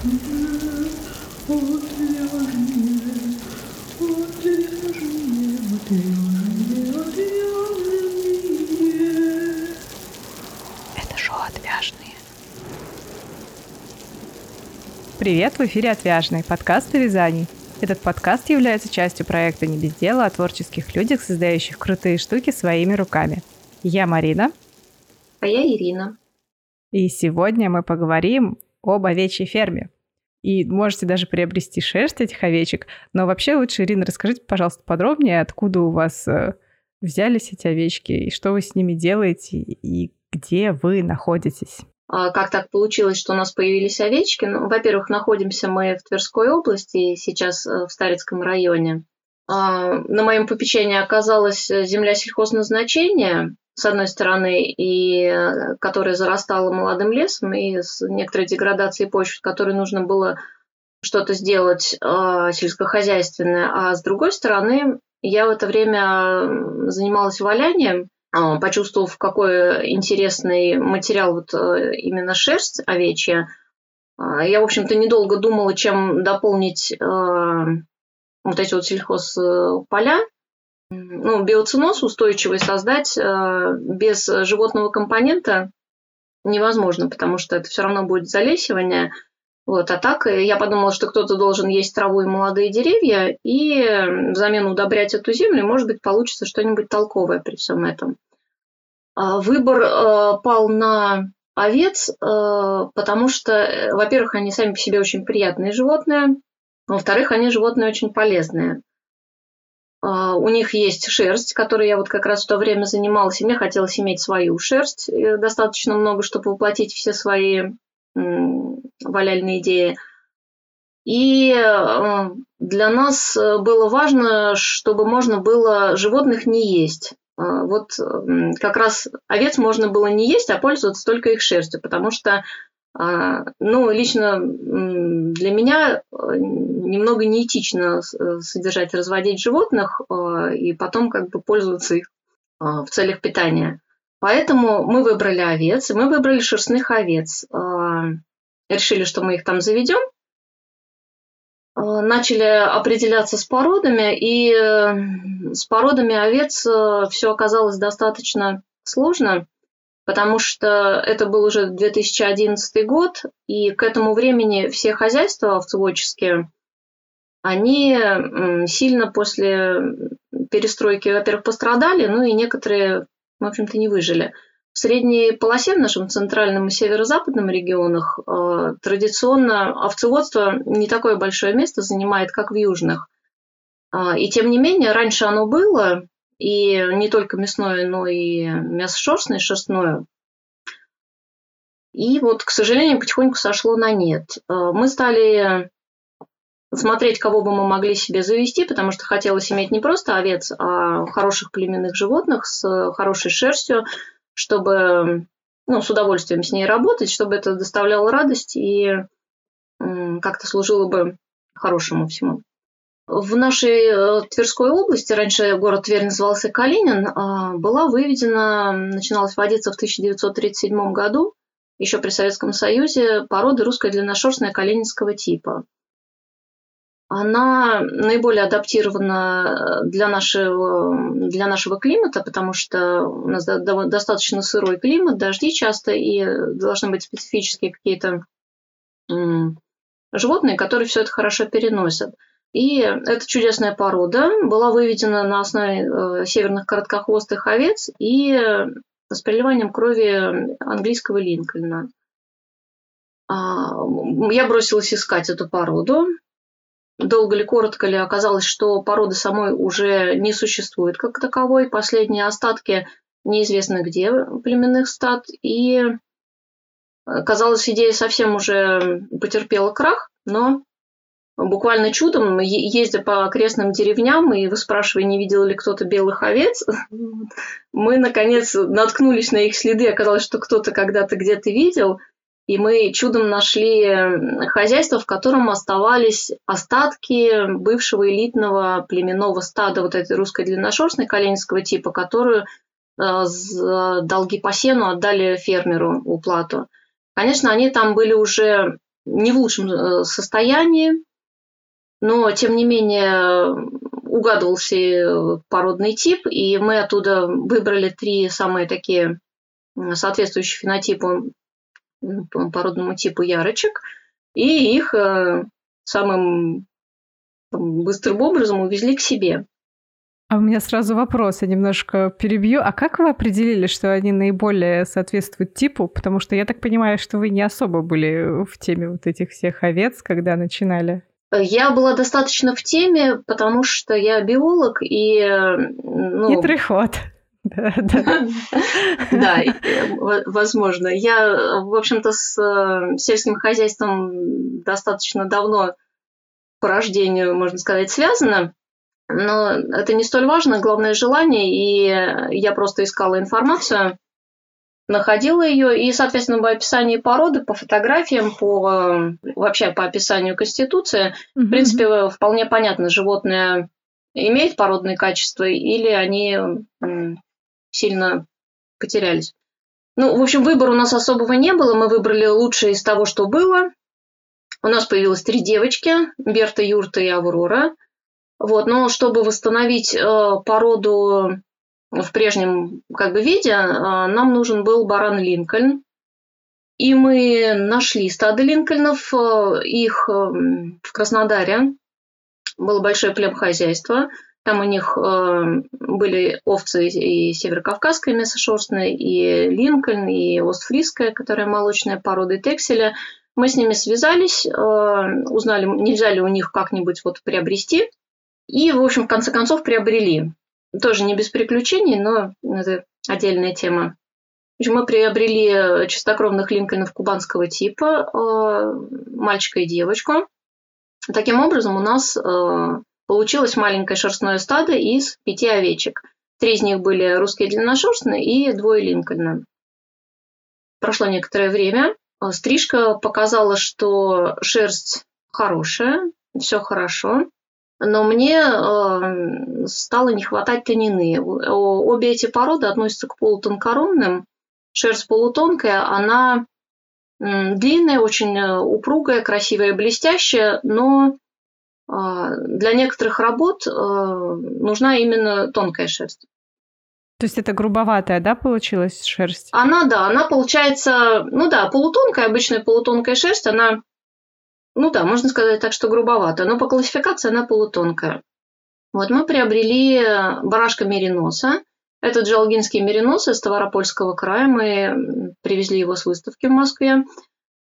Это шоу «Отвяжные». Привет, в эфире «Отвяжные» подкаст о вязании. Этот подкаст является частью проекта «Не без дела» о творческих людях, создающих крутые штуки своими руками. Я Марина. А я Ирина. И сегодня мы поговорим об овечьей ферме. И можете даже приобрести шерсть этих овечек. Но вообще лучше, Ирина, расскажите, пожалуйста, подробнее, откуда у вас э, взялись эти овечки, и что вы с ними делаете, и где вы находитесь. А как так получилось, что у нас появились овечки? Ну, во-первых, находимся мы в Тверской области, сейчас э, в Старицком районе. А, на моем попечении оказалась земля сельхозназначения, с одной стороны, и которая зарастала молодым лесом, и с некоторой деградацией почв, которой нужно было что-то сделать э, сельскохозяйственное, а с другой стороны, я в это время занималась валянием, э, почувствовав, какой интересный материал вот именно шерсть овечья. Я, в общем-то, недолго думала, чем дополнить вот эти вот сельхозполя ну, биоценоз устойчивый создать э, без животного компонента невозможно, потому что это все равно будет залесивание. Вот, а так э, я подумала, что кто-то должен есть траву и молодые деревья, и взамен удобрять эту землю, может быть, получится что-нибудь толковое при всем этом. А, выбор э, пал на овец, потому что, во-первых, они сами по себе очень приятные животные, во-вторых, они животные очень полезные. А, у них есть шерсть, которой я вот как раз в то время занималась, и мне хотелось иметь свою шерсть э, достаточно много, чтобы воплотить все свои валяльные идеи. И э, для нас было важно, чтобы можно было животных не есть. А, вот как раз овец можно было не есть, а пользоваться только их шерстью, потому что ну, лично для меня э, немного неэтично э, содержать, разводить животных э, и потом как бы пользоваться их в целях питания. Поэтому мы выбрали овец, и мы выбрали шерстных овец. Решили, что мы их там заведем. Начали определяться с породами, и с породами овец все оказалось достаточно сложно – потому что это был уже 2011 год, и к этому времени все хозяйства овцеводческие, они сильно после перестройки, во-первых, пострадали, ну и некоторые, в общем-то, не выжили. В средней полосе, в нашем центральном и северо-западном регионах, э, традиционно овцеводство не такое большое место занимает, как в южных. А, и тем не менее, раньше оно было, и не только мясное, но и мясо шерстное, шерстное. И вот, к сожалению, потихоньку сошло на нет. Э, мы стали смотреть, кого бы мы могли себе завести, потому что хотелось иметь не просто овец, а хороших племенных животных с хорошей шерстью, чтобы ну, с удовольствием с ней работать, чтобы это доставляло радость и как-то служило бы хорошему всему. В нашей э, Тверской области, раньше город Тверь назывался Калинин, а, была выведена, начиналась вводиться в 1937 году, еще при Советском Союзе, порода русская длинношерстная калининского типа. Она наиболее адаптирована для нашего, для нашего климата, потому что у нас достаточно сырой климат, дожди часто, и должны быть специфические какие-то животные, которые все это хорошо переносят. И эта чудесная порода была выведена на основе э, северных короткохвостых овец и с переливанием крови английского Линкольна. А, я бросилась искать эту породу. Долго ли, коротко ли, оказалось, что породы самой уже не существует как таковой. Последние остатки неизвестно где племенных стад. И, э, казалось, идея совсем уже потерпела крах, но буквально чудом, ездя по окрестным деревням и выспрашивая, не видел ли кто-то белых овец, мы, наконец, наткнулись на их следы. Оказалось, что кто-то когда-то где-то видел, и мы чудом нашли хозяйство, в котором оставались остатки бывшего элитного племенного стада вот этой русской длинношерстной калининского типа, которую э, долги по сену отдали фермеру уплату. Конечно, они там были уже не в лучшем э, состоянии, но тем не менее угадывался породный тип, и мы оттуда выбрали три самые такие соответствующие фенотипу породному типу ярочек, и их э, самым быстрым образом увезли к себе. А у меня сразу вопрос, я немножко перебью. А как вы определили, что они наиболее соответствуют типу? Потому что я так понимаю, что вы не особо были в теме вот этих всех овец, когда начинали. Я была достаточно в теме, потому что я биолог и... Ну... Ход. Да, да. возможно. Я, в общем-то, с э, сельским хозяйством достаточно давно по рождению, можно сказать, связана. Но это не столь важно, главное желание, и я просто искала информацию, находила ее, и, соответственно, по описанию породы, по фотографиям, по вообще по описанию Конституции, mm-hmm. в принципе, вполне понятно, животное имеет породные качества или они сильно потерялись. Ну, в общем, выбора у нас особого не было, мы выбрали лучшее из того, что было. У нас появилось три девочки, Берта, Юрта и Аврора – вот, но чтобы восстановить э, породу в прежнем как бы виде, э, нам нужен был баран Линкольн. И мы нашли стадо Линкольнов, э, их э, в Краснодаре. Было большое племхозяйство. Там у них были овцы и северокавказская мясошерстная, и Линкольн, и Остфриская, которая молочная порода, и Текселя. Мы с ними связались, узнали, нельзя ли у них как-нибудь вот приобрести и, в общем, в конце концов приобрели. Тоже не без приключений, но это отдельная тема. Мы приобрели чистокровных линкольнов кубанского типа, э, мальчика и девочку. Таким образом, у нас э, получилось маленькое шерстное стадо из пяти овечек. Три из них были русские длинношерстные и двое линкольна. Прошло некоторое время. Стрижка показала, что шерсть хорошая, все хорошо но мне э, стало не хватать тонины. Обе эти породы относятся к полутонкоронным. Шерсть полутонкая, она длинная, очень э, упругая, красивая, блестящая, но э, для некоторых работ э, нужна именно тонкая шерсть. То есть это грубоватая, да, получилась шерсть? Она, да, она получается, ну да, полутонкая, обычная полутонкая шерсть, она ну да, можно сказать так, что грубовато, но по классификации она полутонкая. Вот мы приобрели барашка мериноса. Это джалгинский меринос из Ставропольского края. Мы привезли его с выставки в Москве.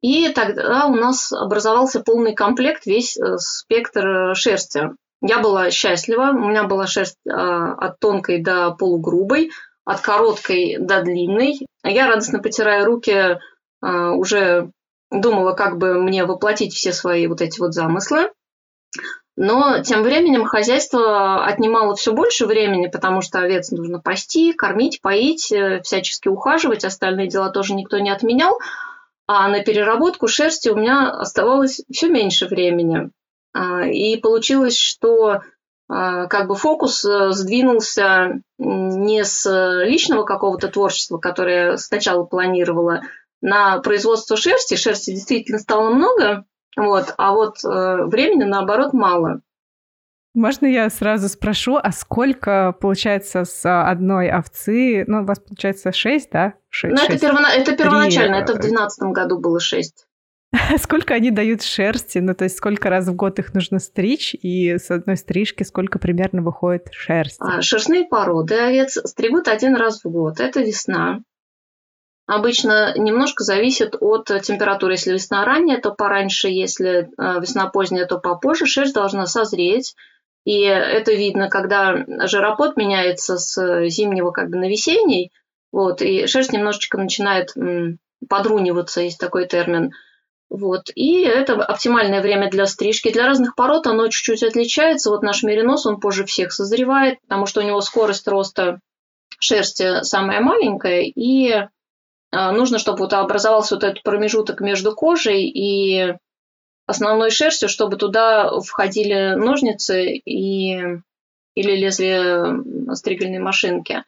И тогда у нас образовался полный комплект, весь э, спектр шерсти. Я была счастлива. У меня была шерсть от тонкой до полугрубой, от короткой до длинной. Я радостно потирая руки уже думала, как бы мне воплотить все свои вот эти вот замыслы. Но тем временем хозяйство отнимало все больше времени, потому что овец нужно пасти, кормить, поить, э, всячески ухаживать. Остальные дела тоже никто не отменял. А на переработку шерсти у меня оставалось все меньше времени. А, и получилось, что а, как бы фокус э, сдвинулся не с личного какого-то творчества, которое сначала планировала, на производство шерсти. Шерсти действительно стало много, вот, а вот э, времени, наоборот, мало. Можно я сразу спрошу, а сколько получается с одной овцы? Ну, у вас получается шесть, да? Шесть, ну, это, перво... это первоначально, 3... это в 2012 году было шесть. Сколько они дают шерсти? Ну, то есть сколько раз в год их нужно стричь, и с одной стрижки сколько примерно выходит шерсть? А, шерстные породы овец стригут один раз в год. Это весна, обычно немножко зависит от температуры. Если весна ранняя, то пораньше, если э, весна поздняя, то попозже. Шерсть должна созреть. И это видно, когда жиропот меняется с зимнего как бы на весенний, вот, и шерсть немножечко начинает подруниваться, есть такой термин. Вот. И это оптимальное время для стрижки. Для разных пород оно чуть-чуть отличается. Вот наш меринос, он позже всех созревает, потому что у него скорость роста шерсти самая маленькая, и нужно, чтобы вот образовался вот этот промежуток между кожей и основной шерстью, чтобы туда входили ножницы и, или лезвие стригельной машинки.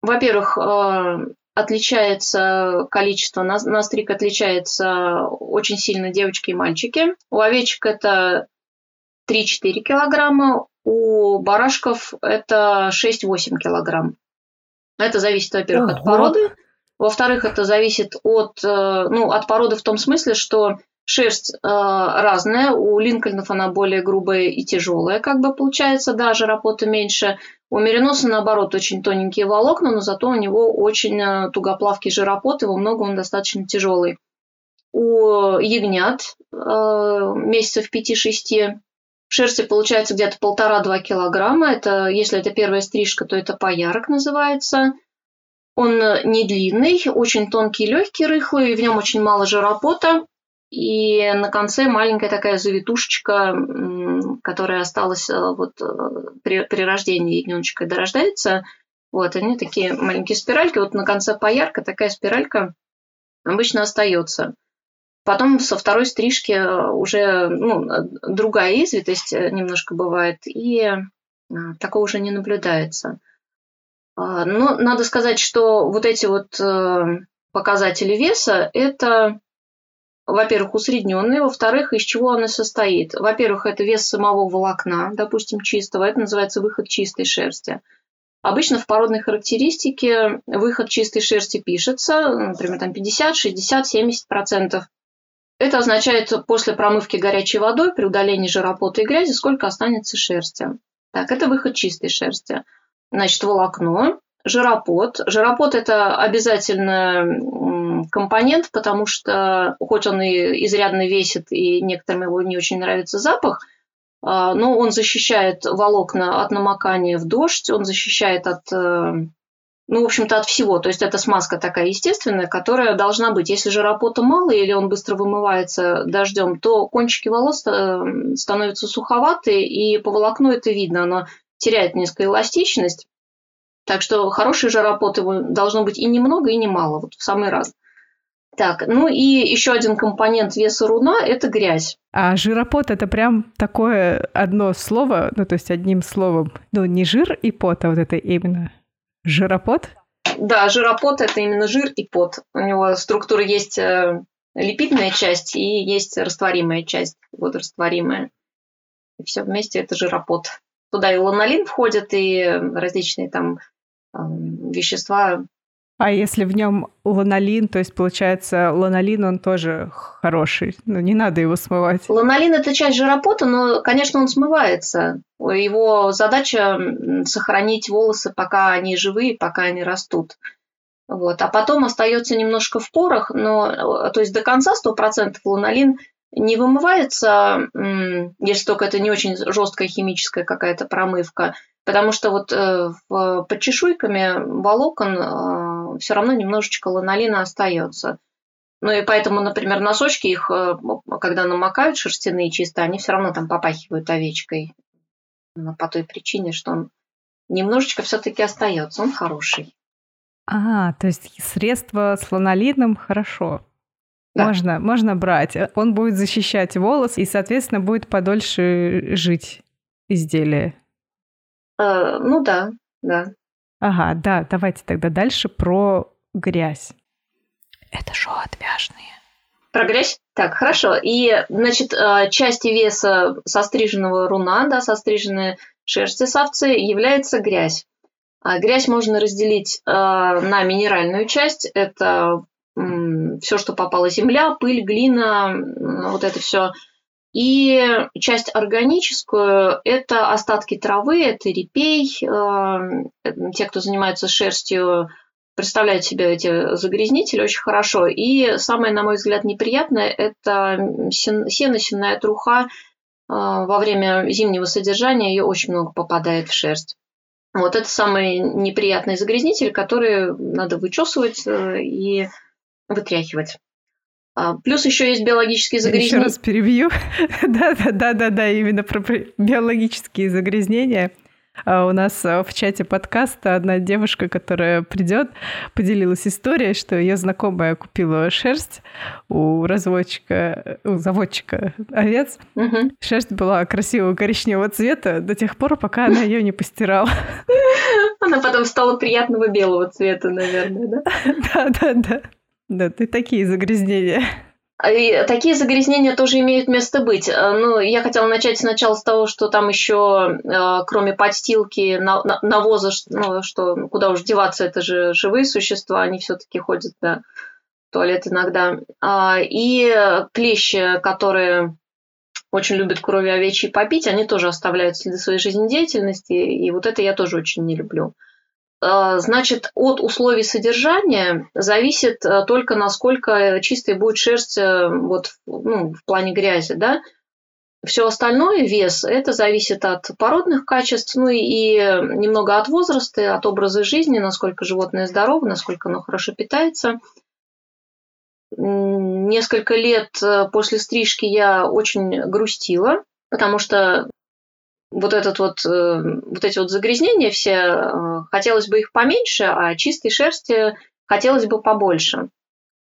Во-первых, а, отличается количество, на, на стриг отличается очень сильно девочки и мальчики. У овечек это 3-4 килограмма, у барашков это 6-8 килограмм. Это зависит, во-первых, от породы. Во-вторых, это зависит от, э, ну, от породы в том смысле, что шерсть э, разная. У линкольнов она более грубая и тяжелая, как бы получается, даже работа меньше. У мериноса, наоборот, очень тоненькие волокна, но зато у него очень э, тугоплавкий жиропот, его много, он достаточно тяжелый. У ягнят месяцев 5-6 шерсти получается где-то полтора-два килограмма. Это, если это первая стрижка, то это поярок называется. Он не длинный, очень тонкий, легкий, рыхлый, в нем очень мало жиропота. И на конце маленькая такая завитушечка, которая осталась э, вот э, при, при рождении ягненочка дорождается. Вот, они такие маленькие спиральки. Вот на конце поярка такая спиралька обычно остается. Потом со второй стрижки уже ну, другая извитость немножко бывает, и э, такого уже не наблюдается. А, но надо сказать, что вот эти вот показатели веса – это во-первых, усредненный, во-вторых, из чего он состоит. Во-первых, это вес самого волокна, допустим, чистого, это называется выход чистой шерсти. Обычно в породной характеристике выход чистой шерсти пишется, например, там 50, 60, 70 процентов. Это означает после промывки горячей водой при удалении жиропота и грязи, сколько останется шерсти. Так, это выход чистой шерсти. Значит, волокно, жиропот. Жиропот – это обязательно компонент, потому что, хоть он и изрядно весит, и некоторым его не очень нравится запах, а, но он защищает волокна от намокания в дождь, он защищает от, э, ну, в общем-то, от всего. То есть это смазка такая естественная, которая должна быть. Если жиропота мало или он быстро вымывается дождем, то кончики волос э, становятся суховатые, и по волокну это видно. Оно теряет несколько эластичность. Так что хороший жаропот его должно быть и немного, и немало, вот в самый раз. Так, ну и еще один компонент веса руна – это грязь. А жиропот – это прям такое одно слово, ну то есть одним словом, ну не жир и пот, а вот это именно жиропот? Да, жиропот – это именно жир и пот. У него структура есть э, липидная часть и есть растворимая часть, водорастворимая. И все вместе это жиропот. Туда и ланолин входит, и различные там вещества. А если в нем ланолин, то есть получается ланолин, он тоже хороший, но ну, не надо его смывать. Ланолин это часть жиропота, но, конечно, он смывается. Его задача сохранить волосы, пока они живые, пока они растут. Вот. А потом остается немножко в порах, но то есть до конца 100% ланолин не вымывается, если только это не очень жесткая химическая какая-то промывка, Потому что вот э, под чешуйками волокон э, все равно немножечко ланолина остается. Ну и поэтому, например, носочки их, э, когда намокают шерстяные чисто, они все равно там попахивают овечкой. Но по той причине, что он немножечко все-таки остается, он хороший. А, то есть средство с ланолином хорошо. Да. Можно, можно брать. Он будет защищать волос и, соответственно, будет подольше жить изделие. Э, ну да, да. Ага, да, давайте тогда дальше про грязь. Это шоу отвяжные. Про грязь? Так, хорошо. И, значит, э, части веса состриженного руна, да, состриженной шерсти с овцы является грязь. А грязь можно разделить э, на минеральную часть. Это все, что попало земля, пыль, глина, вот это все и часть органическую – это остатки травы, это репей. Эм, те, кто занимается шерстью, представляют себе эти загрязнители очень хорошо. И самое, на мой взгляд, неприятное – это сено, сенная труха. Э, во время зимнего содержания ее очень много попадает в шерсть. Вот это самый неприятный загрязнитель, который надо вычесывать э, и вытряхивать. А, плюс еще есть биологические загрязнения. Еще раз перебью. Да-да-да-да, именно про биологические загрязнения. А у нас а, в чате подкаста одна девушка, которая придет, поделилась историей, что ее знакомая купила шерсть у разводчика, у заводчика овец. Угу. Шерсть была красивого коричневого цвета до тех пор, пока она ее не постирала. Она потом стала приятного белого цвета, наверное, да? Да, да, да. Да, ты такие загрязнения. И такие загрязнения тоже имеют место быть. Э, ну, я хотела начать сначала с того, что там еще, э, кроме подстилки, навоза, ну, что куда уж деваться, это же живые существа, они все-таки ходят в туалет иногда. А, и клещи, которые очень любят крови овечьей попить, они тоже оставляют следы своей жизнедеятельности, и вот это я тоже очень не люблю. Значит, от условий содержания зависит а, только насколько чистой будет шерсть э, вот, ну, в плане грязи, да. Все остальное, вес, это зависит от породных качеств, ну и немного от возраста, от образа жизни, насколько животное здорово, насколько оно хорошо питается. Несколько лет э, после стрижки я очень грустила, потому что вот этот вот, э, вот эти вот загрязнения все, э, хотелось бы их поменьше, а чистой шерсти хотелось бы побольше.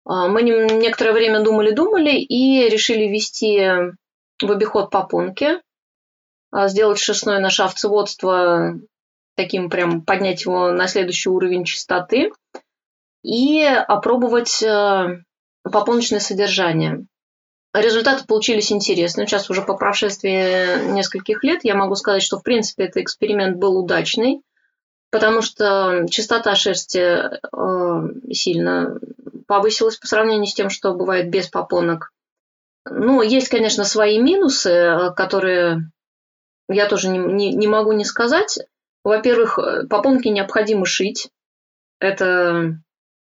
А, мы некоторое время думали-думали и решили ввести в обиход попонки, сделать шерстное наше овцеводство таким прям, поднять его на следующий уровень чистоты и опробовать э, попоночное содержание. Результаты получились интересные. Сейчас уже по прошествии нескольких лет я могу сказать, что в принципе этот эксперимент был удачный, потому что частота шерсти э, сильно повысилась по сравнению с тем, что бывает без попонок. Ну, есть, конечно, свои минусы, которые я тоже не, не, не могу не сказать. Во-первых, попонки необходимо шить. Это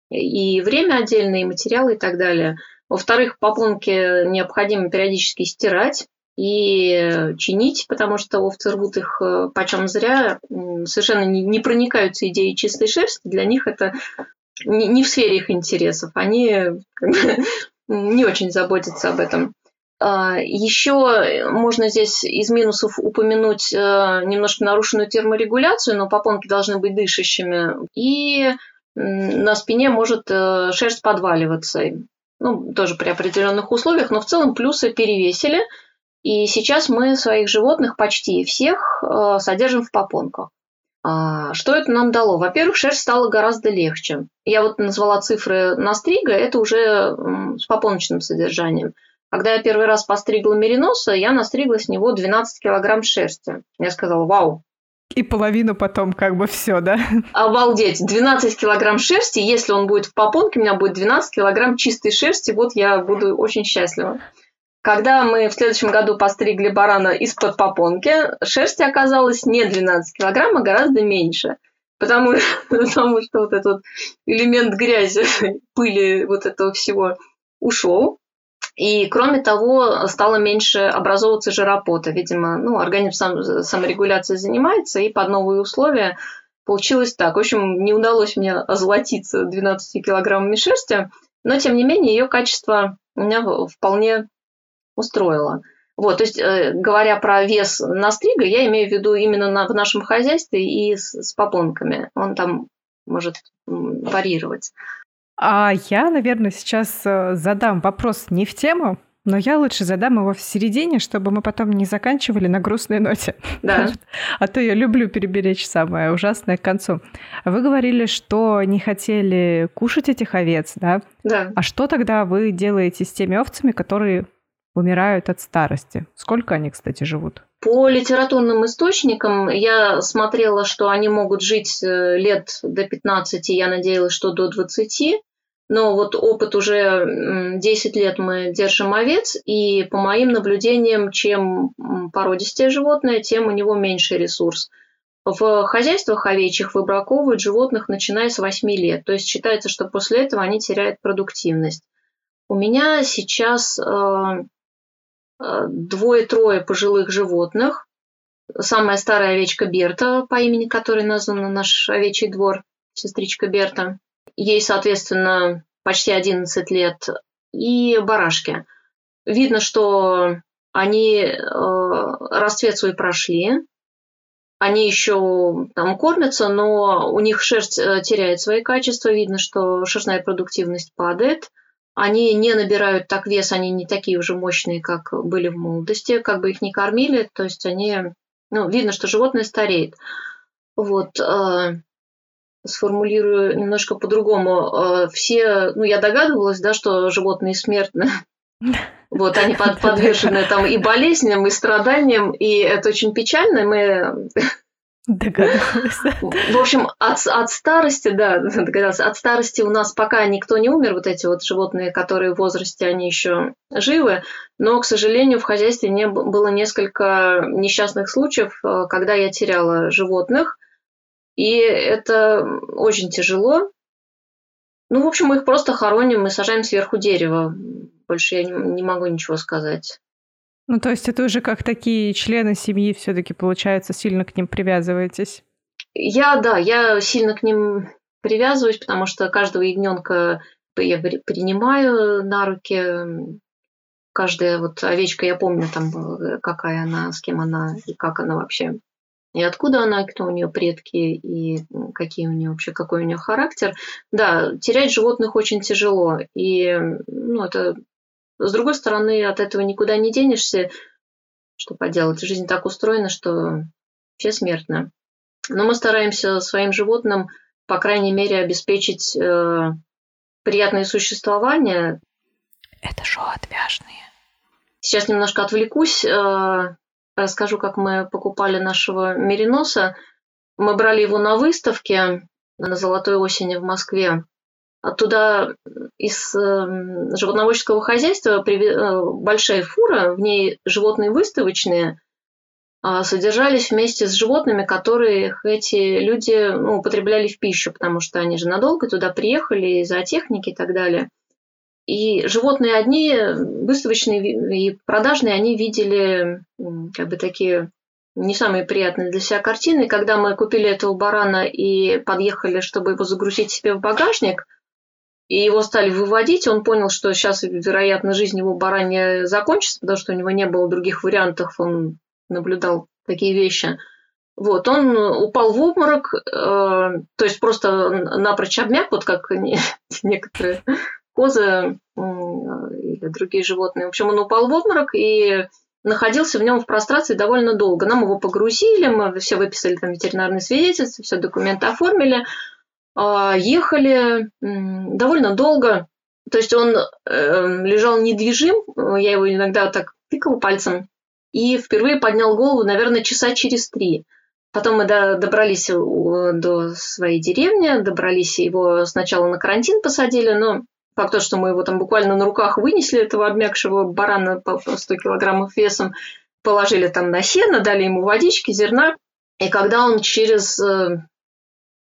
и время отдельное, и материалы и так далее – во-вторых, попонки необходимо периодически стирать и чинить, потому что овцы рвут их э, почем зря, совершенно не, проникаются идеей чистой шерсти, для них это не, в сфере их интересов, они бы, не очень заботятся об этом. А, Еще можно здесь из минусов упомянуть э, немножко нарушенную терморегуляцию, но попонки должны быть дышащими, и на спине может э, шерсть подваливаться ну, тоже при определенных условиях, но в целом плюсы перевесили. И сейчас мы своих животных почти всех э, содержим в попонках. А, что это нам дало? Во-первых, шерсть стала гораздо легче. Я вот назвала цифры настрига, это уже с попоночным содержанием. Когда я первый раз постригла мериноса, я настригла с него 12 килограмм шерсти. Я сказала, вау, и половину потом как бы все, да? Обалдеть. 12 килограмм шерсти. Если он будет в попонке, у меня будет 12 килограмм чистой шерсти. Вот я буду очень счастлива. Когда мы в следующем году постригли барана из-под попонки, шерсти оказалось не 12 килограмм, а гораздо меньше. Потому, потому что вот этот элемент грязи, пыли вот этого всего ушел. И, кроме того, стало меньше образовываться жиропота. Видимо, ну, организм сам, саморегуляцией занимается, и под новые условия получилось так. В общем, не удалось мне озолотиться 12 килограммами шерсти, но, тем не менее, ее качество меня вполне устроило. Вот, то есть, э, говоря про вес настрига, я имею в виду именно на, в нашем хозяйстве и с, с попонками. Он там может варьировать. А я, наверное, сейчас э, задам вопрос не в тему, но я лучше задам его в середине, чтобы мы потом не заканчивали на грустной ноте. Да. А то я люблю переберечь самое ужасное к концу. Вы говорили, что не хотели кушать этих овец, да? Да. А что тогда вы делаете с теми овцами, которые умирают от старости? Сколько они, кстати, живут? По литературным источникам я смотрела, что они могут жить э, лет до 15, я надеялась, что до 20. Но вот опыт уже 10 лет мы держим овец, и по моим наблюдениям, чем породистее животное, тем у него меньше ресурс. В хозяйствах овечьих выбраковывают животных, начиная с 8 лет. То есть считается, что после этого они теряют продуктивность. У меня сейчас э, э, двое-трое пожилых животных. Самая старая овечка Берта, по имени которой назван наш овечий двор, сестричка Берта. Ей, соответственно, почти 11 лет. И барашки. Видно, что они э, расцвет свой прошли. Они еще там кормятся, но у них шерсть э, теряет свои качества. Видно, что шерстная продуктивность падает. Они не набирают так вес, они не такие уже мощные, как были в молодости, как бы их ни кормили. То есть они, ну, видно, что животное стареет. Вот. Э, сформулирую немножко по-другому. Все, ну, я догадывалась, да, что животные смертны. Вот, они подвержены там и болезням, и страданиям, и это очень печально. Мы Догадалась. В общем, от, от старости, да, догадалась, от старости у нас пока никто не умер, вот эти вот животные, которые в возрасте, они еще живы, но, к сожалению, в хозяйстве не было несколько несчастных случаев, э, когда я теряла животных, и это очень тяжело. Ну, в общем, мы их просто хороним и сажаем сверху дерева. Больше я не, не могу ничего сказать. Ну, то есть это уже как такие члены семьи все-таки, получается, сильно к ним привязываетесь? Я, да, я сильно к ним привязываюсь, потому что каждого ягненка я принимаю на руки. Каждая вот овечка, я помню там, какая она, с кем она и как она вообще. И откуда она, кто у нее предки, и какие у нее вообще, какой у нее характер. Да, терять животных очень тяжело. И ну, это с другой стороны, от этого никуда не денешься. Что поделать? Жизнь так устроена, что все смертны. Но мы стараемся своим животным, по крайней мере, обеспечить э, приятное существование. Это шоу отвяжные. Сейчас немножко отвлекусь, э, расскажу, как мы покупали нашего мериноса. Мы брали его на выставке на Золотой осени в Москве. Оттуда из эм, животноводческого хозяйства э, большая фура, в ней животные выставочные, а, содержались вместе с животными, которые эти люди ну, употребляли в пищу, потому что они же надолго туда приехали из-за техники и так далее. И животные одни, выставочные и продажные, они видели как бы такие не самые приятные для себя картины. Когда мы купили этого барана и подъехали, чтобы его загрузить себе в багажник – и его стали выводить, он понял, что сейчас, вероятно, жизнь его баранья закончится, потому что у него не было других вариантов, он наблюдал такие вещи. Вот, он упал в обморок, э, то есть просто напрочь обмяк, вот как некоторые козы или другие животные. В общем, он упал в обморок и находился в нем в прострации довольно долго. Нам его погрузили, мы все выписали там ветеринарные свидетельства, все документы оформили. А, ехали довольно долго. То есть он эм, лежал недвижим, я его иногда так тыкала пальцем, и впервые поднял голову, наверное, часа через три. Потом мы добрались до своей деревни, добрались его сначала на карантин посадили, но факт то, что мы его там буквально на руках вынесли, этого обмякшего барана по 100 килограммов весом, положили там на сено, дали ему водички, зерна. И когда он через э,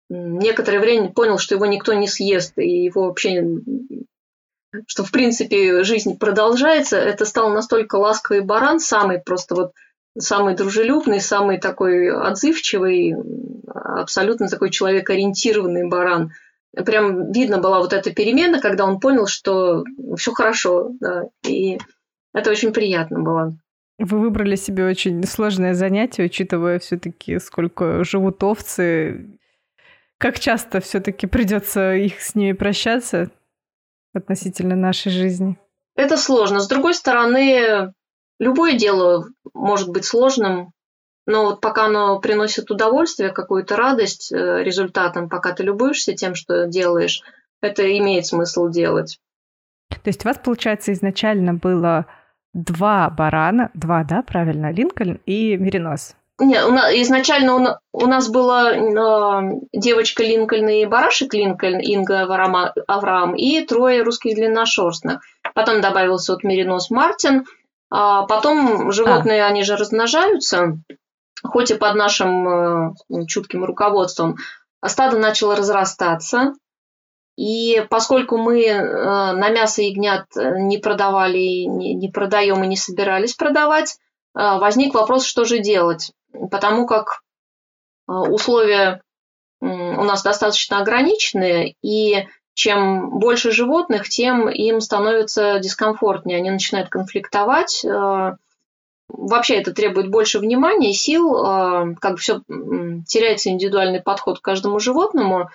некоторое время понял, что его никто не съест, и его вообще что, в принципе, жизнь продолжается, это стал настолько ласковый баран, самый просто вот самый дружелюбный, самый такой отзывчивый, абсолютно такой человек-ориентированный баран. Прям видно была вот эта перемена, когда он понял, что все хорошо, да, и это очень приятно было. Вы выбрали себе очень сложное занятие, учитывая все-таки, сколько живут овцы, как часто все-таки придется их с ними прощаться относительно нашей жизни? Это сложно. С другой стороны, любое дело может быть сложным, но вот пока оно приносит удовольствие, какую-то радость э, результатом, пока ты любуешься тем, что делаешь, это имеет смысл делать. То есть у вас, получается, изначально было два барана, два, да, правильно, Линкольн и Меринос? Нет, у нас, изначально у, у нас была э, девочка Линкольн и барашек Линкольн, Инга Авраам, Авраам и трое русских длинношерстных. Потом добавился вот меринос Мартин. А потом животные, а. они же размножаются, хоть и под нашим э, чутким руководством. Стадо начало разрастаться. И поскольку мы э, на мясо ягнят не продавали, не, продаем и не собирались продавать, э, возник вопрос, что же делать потому как э, условия у нас достаточно ограниченные, и чем больше животных, тем им становится дискомфортнее, они начинают конфликтовать. Э, вообще это требует больше внимания, сил, э, как бы все теряется индивидуальный подход к каждому животному.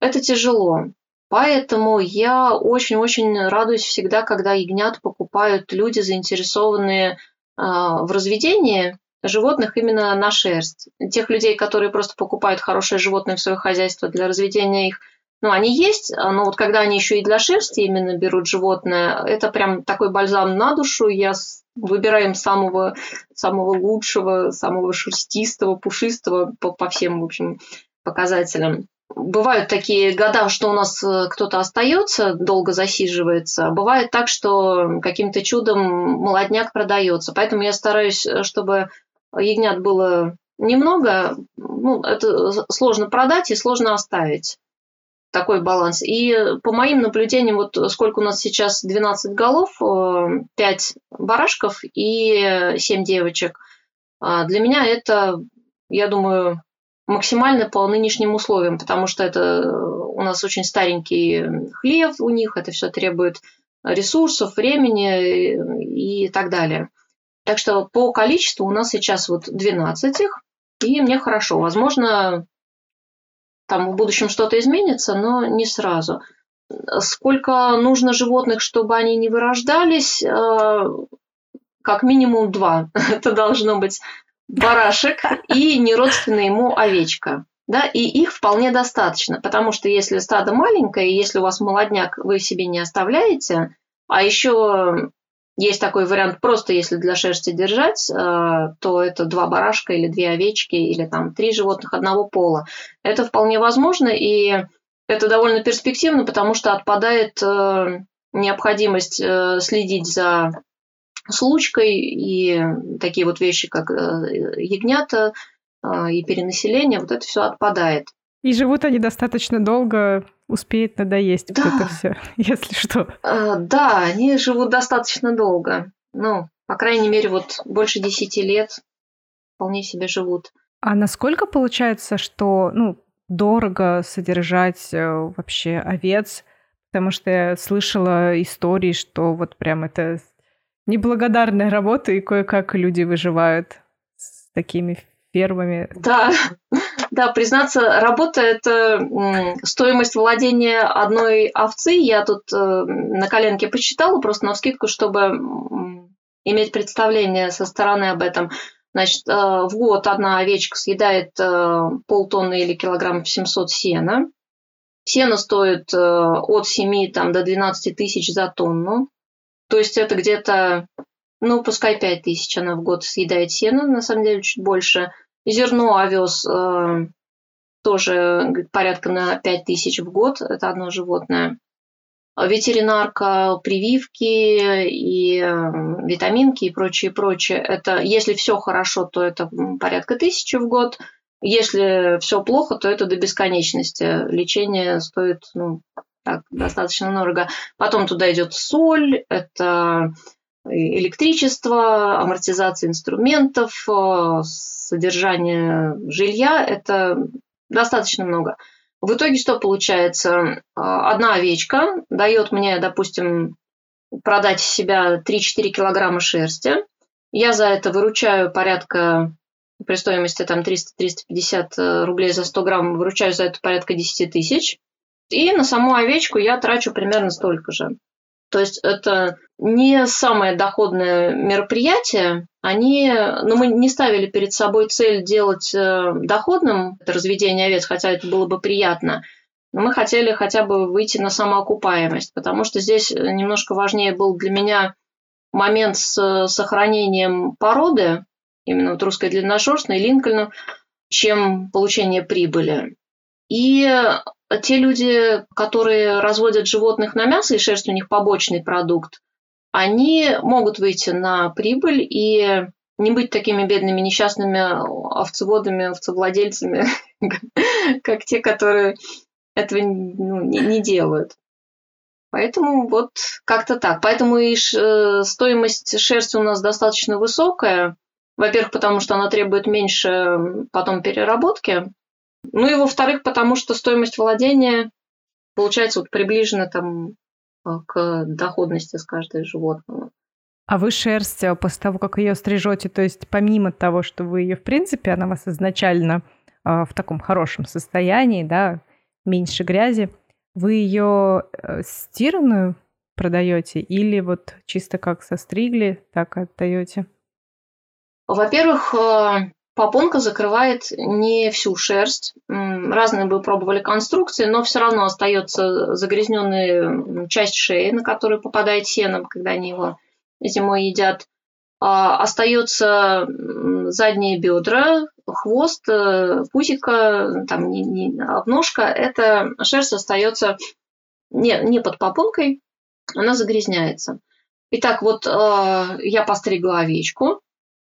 Это тяжело. Поэтому я очень-очень радуюсь всегда, когда ягнят покупают люди, заинтересованные в разведении животных именно на шерсть. Тех людей, которые просто покупают хорошее животное в свое хозяйство для разведения их, ну, они есть, но вот когда они еще и для шерсти именно берут животное, это прям такой бальзам на душу. Я выбираем самого, самого лучшего, самого шерстистого, пушистого по, по всем, в общем, показателям. Бывают такие года, что у нас э, кто-то остается, долго засиживается. Бывает так, что каким-то чудом молодняк продается. Поэтому я стараюсь, э, чтобы ягнят было немного. Ну, это сложно продать и сложно оставить такой баланс. И по моим наблюдениям, вот сколько у нас сейчас 12 голов, 5 э, барашков и 7 девочек, а для меня это, я думаю, максимально по нынешним условиям, потому что это у нас очень старенький хлев у них, это все требует ресурсов, времени и так далее. Так что по количеству у нас сейчас вот 12 их, и мне хорошо. Возможно, там в будущем что-то изменится, но не сразу. Сколько нужно животных, чтобы они не вырождались? Э, как минимум два. Это должно быть барашек и неродственная ему овечка. Да, и их вполне достаточно, потому что если стадо маленькое, если у вас молодняк вы себе не оставляете, а еще есть такой вариант, просто если для шерсти держать, э, то это два барашка или две овечки, или там три животных одного пола. Это вполне возможно, и это довольно перспективно, потому что отпадает э, необходимость э, следить за случкой и такие вот вещи, как ягнята и перенаселение, вот это все отпадает. И живут они достаточно долго, успеет надоесть да. вот это все, если что. А, да, они живут достаточно долго. Ну, по крайней мере, вот больше десяти лет вполне себе живут. А насколько получается, что ну, дорого содержать э, вообще овец? Потому что я слышала истории, что вот прям это неблагодарная работа, и кое-как люди выживают с такими фермами. Да, да, признаться, работа – это стоимость владения одной овцы. Я тут э, на коленке посчитала просто на вскидку, чтобы иметь представление со стороны об этом. Значит, э, в год одна овечка съедает э, полтонны или килограмм 700 сена. Сено стоит от 7 там, до 12 тысяч за тонну. То есть это где-то, ну, пускай 5 тысяч она в год съедает сена, на самом деле чуть больше – Зерно овес э, тоже порядка на 5 тысяч в год, это одно животное. Ветеринарка, прививки и э, витаминки и прочее, прочее. Это, если все хорошо, то это порядка тысячи в год. Если все плохо, то это до бесконечности. Лечение стоит ну, так, достаточно дорого. Потом туда идет соль, это электричество, амортизация инструментов, э, содержание жилья, это достаточно много. В итоге что получается? А, одна овечка дает мне, допустим, продать себя 3-4 килограмма шерсти. Я за это выручаю порядка при стоимости там 300-350 э, рублей за 100 грамм, выручаю за это порядка 10 тысяч. И на саму овечку я трачу примерно столько же. То есть это не самое доходное мероприятие. Они, ну, мы не ставили перед собой цель делать э, доходным это разведение овец, хотя это было бы приятно. Но мы хотели хотя бы выйти на самоокупаемость, потому что здесь немножко важнее был для меня момент с сохранением породы, именно вот русской длинношерстной, Линкольна, чем получение прибыли. И те люди, которые разводят животных на мясо, и шерсть у них побочный продукт, они могут выйти на прибыль и не быть такими бедными несчастными овцеводами, овцевладельцами, как те, которые этого ну, не, делают. Поэтому вот как-то так. Поэтому и э, стоимость шерсти у нас достаточно высокая. Во-первых, потому что она требует меньше потом переработки. Ну и во-вторых, потому что стоимость владения получается вот приближена там а, к доходности с каждой животного. А вы шерсть а, после того, как ее стрижете, то есть помимо того, что вы ее, в принципе, она у вас изначально э, в таком хорошем состоянии, да, меньше грязи, вы ее э, стиранную продаете или вот чисто как состригли, так отдаете? Во-первых, э, попонка закрывает не всю шерсть. Разные бы пробовали конструкции, но все равно остается загрязненная часть шеи, на которую попадает сеном, когда они его зимой едят. А, остается задние бедра, хвост, э, пузико, там не, не, обножка. Эта шерсть остается не, не под попонкой, она загрязняется. Итак, вот э, я постригла овечку,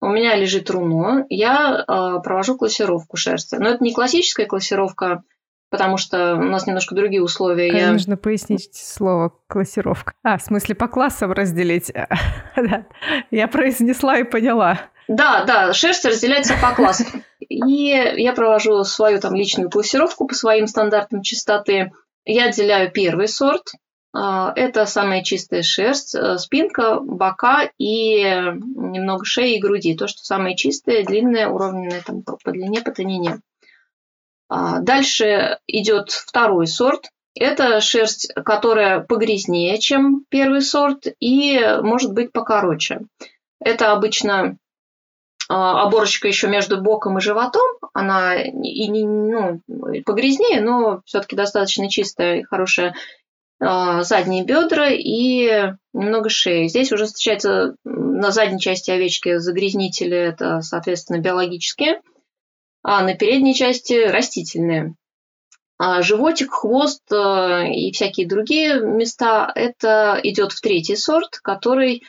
у меня лежит руно, я э, провожу классировку шерсти. Но это не классическая классировка, потому что у нас немножко другие условия. А я... Нужно пояснить слово классировка. А, в смысле по классам разделить. Я произнесла и поняла. Да, да, шерсть разделяется по классам. И я провожу свою там личную классировку по своим стандартам чистоты. Я отделяю первый сорт, это самая чистая шерсть, э, спинка, бока и немного шеи и груди. То, что самое чистое, длинное, уровненное там, по длине, по тонине. А, дальше идет второй сорт. Это шерсть, которая погрязнее, чем первый сорт, и может быть покороче. Это обычно а, оборочка еще между боком и животом. Она и не ну, погрязнее, но все-таки достаточно чистая и хорошая а, задние бедра и немного шеи. Здесь уже встречается на задней части овечки загрязнители, это, соответственно, биологические, а на передней части растительные. А животик, хвост а, и всякие другие места – это идет в третий сорт, который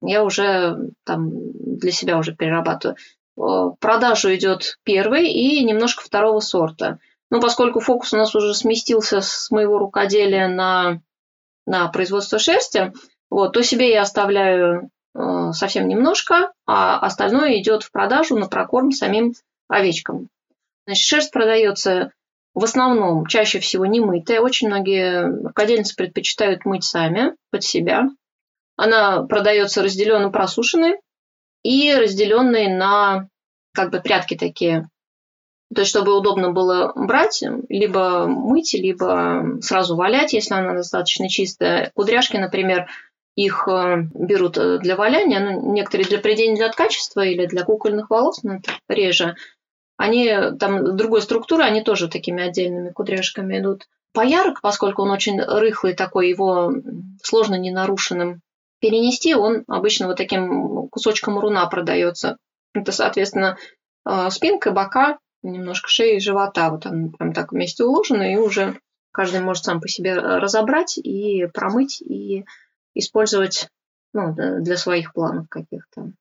я уже там для себя уже перерабатываю. В продажу идет первый и немножко второго сорта. Но поскольку фокус у нас уже сместился с моего рукоделия на, на производство шерсти, вот, то себе я оставляю э, совсем немножко, а остальное идет в продажу на прокорм самим овечкам. Значит, шерсть продается в основном чаще всего не мытая. Очень многие рукодельницы предпочитают мыть сами под себя. Она продается разделенной просушенной и разделенной на как бы прятки такие то есть, чтобы удобно было брать, либо мыть, либо сразу валять, если она достаточно чистая. Кудряшки, например, их э, берут э, для валяния, ну, некоторые для придения для качества или для кукольных волос, но это реже. Они там другой структуры, они тоже такими отдельными кудряшками идут. Поярок, поскольку он очень рыхлый такой, его сложно ненарушенным перенести, он обычно вот таким кусочком руна продается. Это, соответственно, э, спинка, бока, немножко шеи и живота. Вот они прям так вместе уложены, и уже каждый может сам по себе разобрать и промыть, и использовать ну, для своих планов каких-то.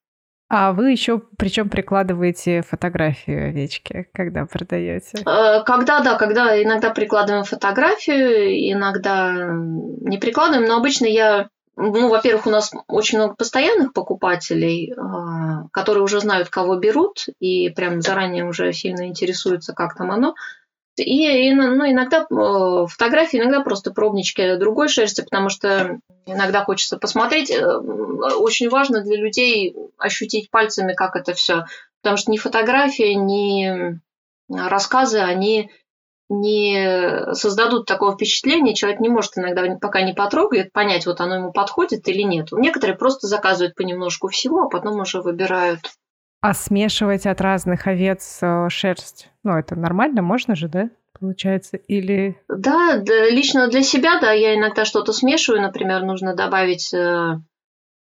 А вы еще причем прикладываете фотографию овечки, когда продаете? Э, когда, да, когда иногда прикладываем фотографию, иногда не прикладываем, но обычно я ну, во-первых, у нас очень много постоянных покупателей, а, которые уже знают, кого берут, и прям заранее уже сильно интересуются, как там оно. И, и ну, иногда э, фотографии, иногда просто пробнички другой шерсти, потому что иногда хочется посмотреть. Э, очень важно для людей ощутить пальцами, как это все. Потому что ни фотография, ни рассказы, они не создадут такого впечатления, человек не может иногда, пока не потрогает, понять, вот оно ему подходит или нет. Некоторые просто заказывают понемножку всего, а потом уже выбирают. А смешивать от разных овец э, шерсть, ну, это нормально, можно же, да? Получается, или... Да, да, лично для себя, да, я иногда что-то смешиваю, например, нужно добавить э,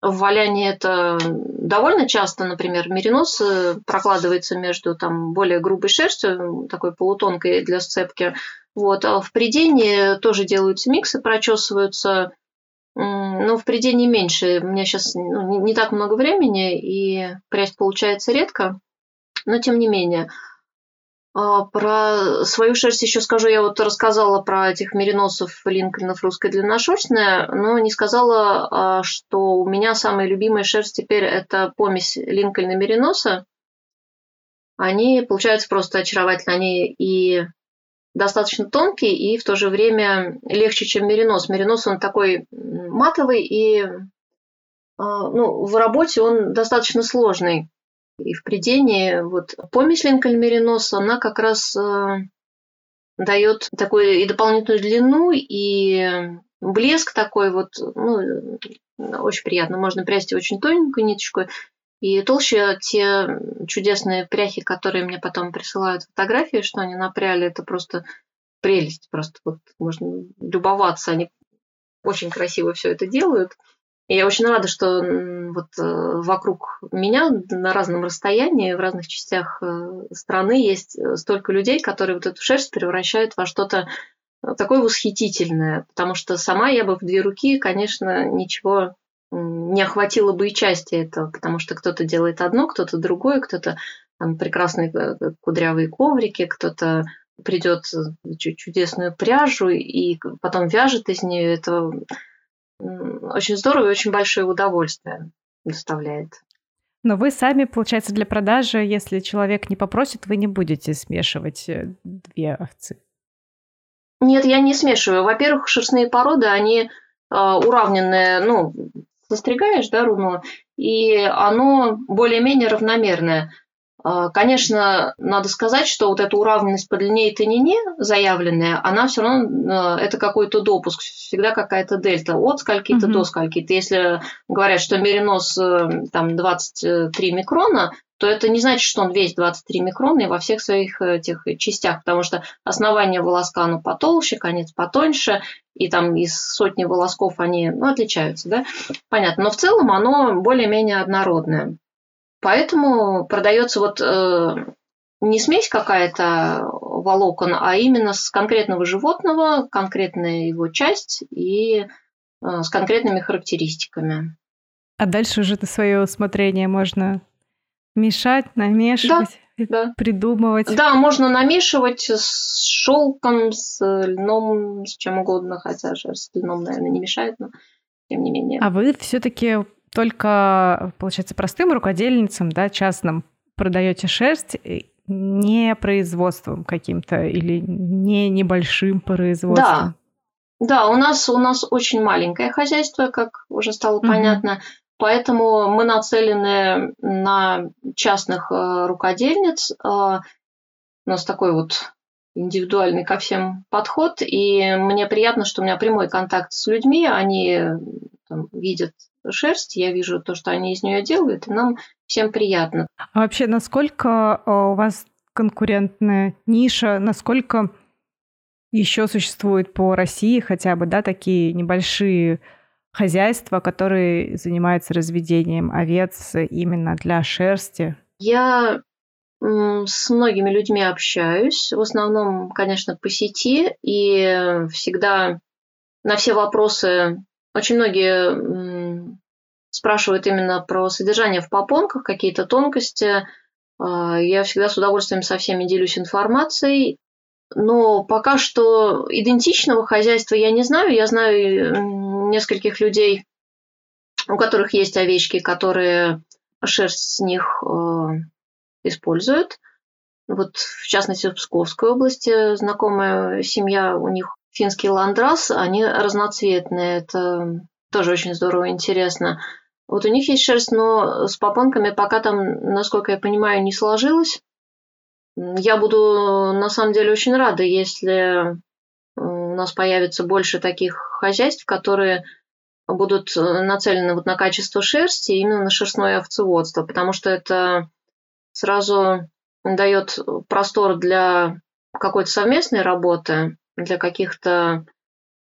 в валянии это довольно часто, например, меринос э, прокладывается между там, более грубой шерстью, такой полутонкой для сцепки. Вот. А в придении тоже делаются миксы, прочесываются. Но в придении меньше. У меня сейчас ну, не так много времени, и прясть получается редко. Но тем не менее. А, про свою шерсть еще скажу. Я вот рассказала про этих мериносов Линкольнов русская длинношерстная, но не сказала, а, что у меня самая любимая шерсть теперь это помесь Линкольна мериноса. Они получаются просто очаровательно. Они и достаточно тонкие, и в то же время легче, чем меринос. Меринос, он такой матовый, и а, ну, в работе он достаточно сложный и в придении. Вот помесь Линкольн Меринос, она как раз э, дает такую и дополнительную длину, и блеск такой вот, ну, очень приятно. Можно прясть очень тоненькую ниточку, И толще те чудесные пряхи, которые мне потом присылают фотографии, что они напряли, это просто прелесть. Просто вот можно любоваться. Они очень красиво все это делают. И я очень рада, что вот э, вокруг меня на разном расстоянии, в разных частях э, страны есть э, столько людей, которые вот эту шерсть превращают во что-то такое восхитительное. Потому что сама я бы в две руки, конечно, ничего не охватило бы и части этого, потому что кто-то делает одно, кто-то другое, кто-то там прекрасные кудрявые коврики, кто-то придет чудесную пряжу и потом вяжет из нее. Это очень здорово и очень большое удовольствие доставляет. Но вы сами, получается, для продажи, если человек не попросит, вы не будете смешивать э, две овцы? Нет, я не смешиваю. Во-первых, шерстные породы, они э, уравненные, ну, застригаешь, да, руно, и оно более-менее равномерное. А, конечно, надо сказать, что вот эта уравненность по длине и тoniне заявленная, она все равно, а, это какой-то допуск, всегда какая-то дельта от скольки-то mm-hmm. до скольки-то. Если говорят, что меринос э, там 23 микрона, то это не значит, что он весь 23 микрона и во всех своих этих частях, потому что основание волоска, оно потолще, конец потоньше, и там из сотни волосков они ну, отличаются, да, понятно. Но в целом оно более-менее однородное. Поэтому продается вот э, не смесь какая-то волокон, а именно с конкретного животного, конкретная его часть и э, с конкретными характеристиками. А дальше уже на свое усмотрение можно мешать, намешивать, да, да. придумывать. Да, можно намешивать с шелком, с льном, с чем угодно, хотя же с льном, наверное, не мешает, но тем не менее. А вы все-таки только, получается, простым рукодельницам, да, частным продаете шерсть, не производством каким-то или не небольшим производством. Да, да, у нас у нас очень маленькое хозяйство, как уже стало угу. понятно, поэтому мы нацелены на частных э, рукодельниц. Э, у нас такой вот индивидуальный ко всем подход, и мне приятно, что у меня прямой контакт с людьми, они там, видят шерсть, я вижу то, что они из нее делают, и нам всем приятно. А вообще, насколько э, у вас конкурентная ниша, насколько еще существует по России хотя бы, да, такие небольшие хозяйства, которые занимаются разведением овец именно для шерсти? Я с многими людьми общаюсь, в основном, конечно, по сети, и всегда на все вопросы очень многие спрашивают именно про содержание в попонках, какие-то тонкости. А, я всегда с удовольствием со всеми делюсь информацией. Но пока что идентичного хозяйства я не знаю. Я знаю нескольких людей, у которых есть овечки, которые шерсть с них э, используют. Вот, в частности, в Псковской области знакомая семья, у них финский ландрас, они разноцветные. Это тоже очень здорово интересно. Вот у них есть шерсть, но с попонками пока там, насколько я понимаю, не сложилось. Я буду на самом деле очень рада, если у нас появится больше таких хозяйств, которые будут нацелены вот на качество шерсти, именно на шерстное овцеводство, потому что это сразу дает простор для какой-то совместной работы, для каких-то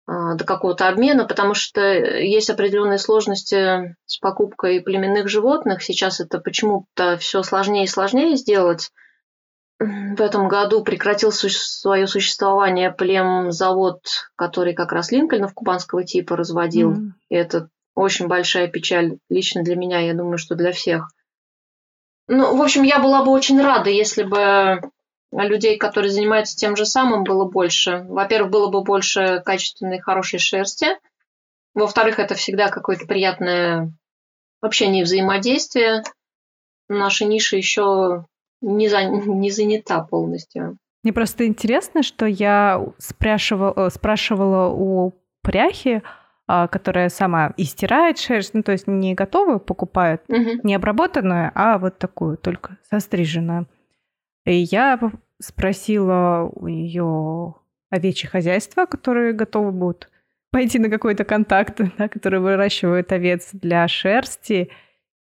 а, до какого-то обмена, потому что есть определенные сложности с покупкой племенных животных. Сейчас это почему-то все сложнее и сложнее сделать. В этом году прекратил свое существование племзавод, который как раз Линкольнов кубанского типа разводил. Mm. И это очень большая печаль лично для меня, я думаю, что для всех. Ну, в общем, я была бы очень рада, если бы людей, которые занимаются тем же самым, было больше. Во-первых, было бы больше качественной, хорошей шерсти. Во-вторых, это всегда какое-то приятное общение и взаимодействие. Наша ниша еще не, за, не занята полностью. Мне просто интересно, что я спрашивала, спрашивала у пряхи, а, которая сама и стирает шерсть, ну то есть не готовую покупает, угу. не обработанную, а вот такую, только состриженную. И я спросила у нее овечье хозяйство, которые готовы будут пойти на какой-то контакт, да, которые выращивают овец для шерсти.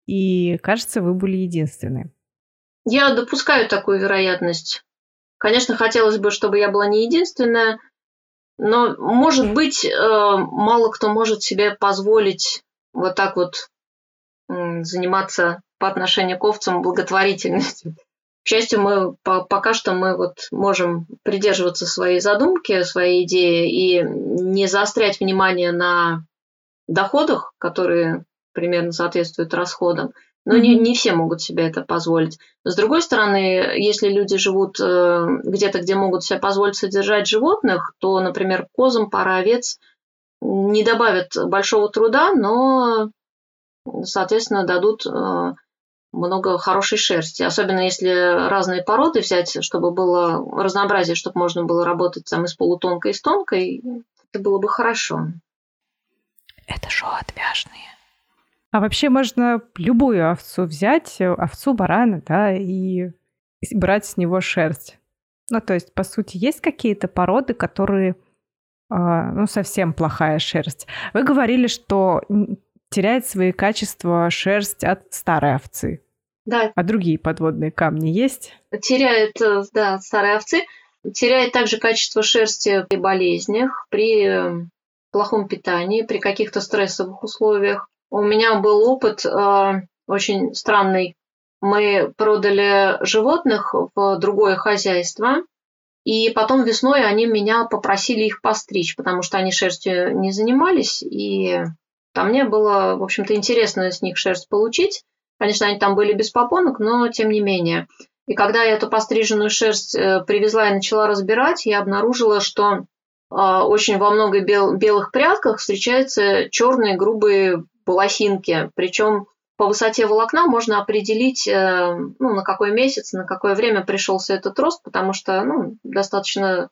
и, кажется, вы были единственны. Я допускаю такую вероятность. Конечно, хотелось бы, чтобы я была не единственная, но, может быть, э, мало кто может себе позволить вот так вот заниматься по отношению к овцам благотворительностью. К счастью, мы пока что мы вот можем придерживаться своей задумки, своей идеи и не заострять внимание на доходах, которые примерно соответствуют расходам. Но mm-hmm. не, не все могут себе это позволить. С другой стороны, если люди живут э, где-то, где могут себе позволить содержать животных, то, например, козам пара овец не добавят большого труда, но, соответственно, дадут э, много хорошей шерсти. Особенно если разные породы взять, чтобы было разнообразие, чтобы можно было работать там и с полутонкой, и с тонкой, это было бы хорошо. Это шоу отвяжные. А вообще можно любую овцу взять, овцу, барана, да, и брать с него шерсть. Ну, то есть, по сути, есть какие-то породы, которые, э, ну, совсем плохая шерсть. Вы говорили, что теряет свои качества шерсть от старой овцы. Да. А другие подводные камни есть? Теряет, э, да, старые овцы. Теряет также качество шерсти при болезнях, при э, плохом питании, при каких-то стрессовых условиях. У меня был опыт э, очень странный. Мы продали животных в другое хозяйство, и потом весной они меня попросили их постричь, потому что они шерстью не занимались, и там мне было, в общем-то, интересно с них шерсть получить. Конечно, они там были без попонок, но тем не менее. И когда я эту постриженную шерсть э, привезла и начала разбирать, я обнаружила, что э, очень во много бел- белых прядках встречаются черные грубые волосинки. Причем по высоте волокна можно определить, э, ну, на какой месяц, на какое время пришелся этот рост, потому что ну, достаточно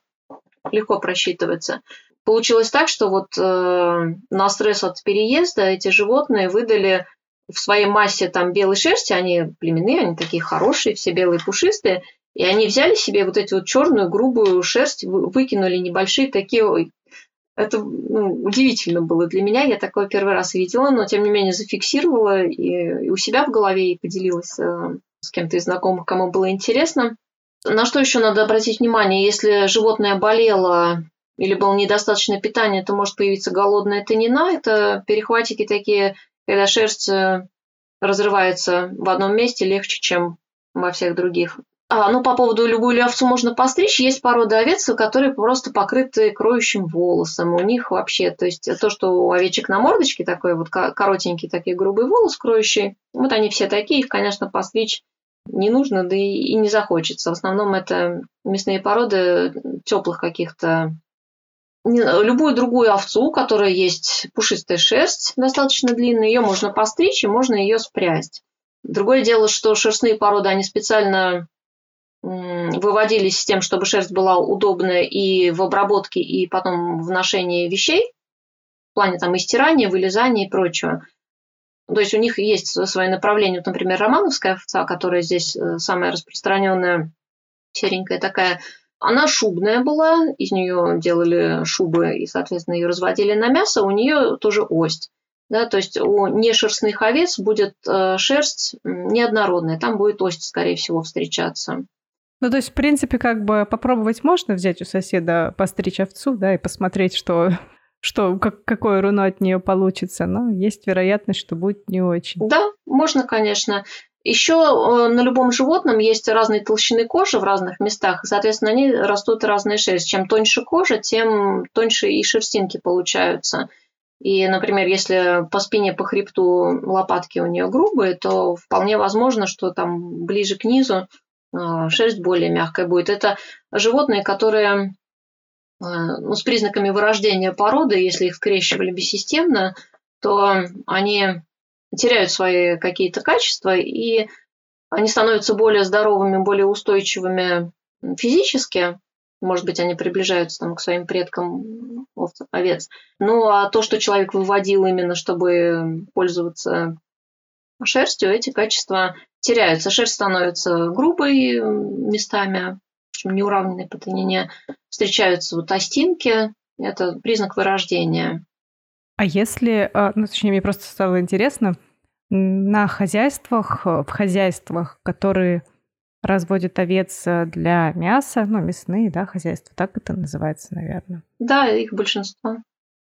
легко просчитывается. Получилось так, что вот э, на стресс от переезда эти животные выдали в своей массе там белой шерсти, они племенные, они такие хорошие, все белые пушистые, и они взяли себе вот эту вот черную грубую шерсть, выкинули небольшие такие это ну, удивительно было для меня. Я такое первый раз видела, но тем не менее зафиксировала и, и у себя в голове и поделилась э, с кем-то из знакомых, кому было интересно. На что еще надо обратить внимание? Если животное болело или было недостаточно питания, то может появиться голодная тонина. Это перехватики такие, когда шерсть э, разрывается в одном месте легче, чем во всех других. А, ну, по поводу любую овцу можно постричь. Есть породы овец, которые просто покрыты кроющим волосом. У них вообще, то есть то, что у овечек на мордочке такой вот коротенький, такие грубый волос кроющий, вот они все такие, их, конечно, постричь не нужно, да и, и не захочется. В основном это мясные породы теплых каких-то любую другую овцу, у которой есть пушистая шерсть достаточно длинная, ее можно постричь и можно ее спрясть. Другое дело, что шерстные породы, они специально выводились с тем, чтобы шерсть была удобная и в обработке, и потом в ношении вещей, в плане там и стирания, вылезания и прочего. То есть у них есть свое направление. Вот, например, романовская овца, которая здесь э, самая распространенная, серенькая такая, она шубная была, из нее делали шубы и, соответственно, ее разводили на мясо, у нее тоже ость. Да, то есть у нешерстных овец будет э, шерсть неоднородная, там будет ость, скорее всего, встречаться. Ну, то есть, в принципе, как бы попробовать можно взять у соседа, постричь овцу, да, и посмотреть, что, что как, какое руно от нее получится, но есть вероятность, что будет не очень. Да, можно, конечно. Еще э, на любом животном есть разные толщины кожи в разных местах, соответственно, они растут разные шерсть. Чем тоньше кожа, тем тоньше и шерстинки получаются. И, например, если по спине, по хребту лопатки у нее грубые, то вполне возможно, что там ближе к низу а, шерсть более мягкая будет. Это животные, которые а, ну, с признаками вырождения породы, если их скрещивали бессистемно, то они теряют свои какие-то качества, и они становятся более здоровыми, более устойчивыми физически. Может быть, они приближаются там, к своим предкам овцев, овец. Ну, а то, что человек выводил именно, чтобы пользоваться шерстью, эти качества теряются. Шерсть становится грубой местами, общем, неуравненной по длине. Встречаются вот остинки, это признак вырождения. А если, а, ну, точнее, мне просто стало интересно, На хозяйствах, в хозяйствах, которые разводят овец для мяса, ну, мясные, да, хозяйства, так это называется, наверное. Да, их большинство.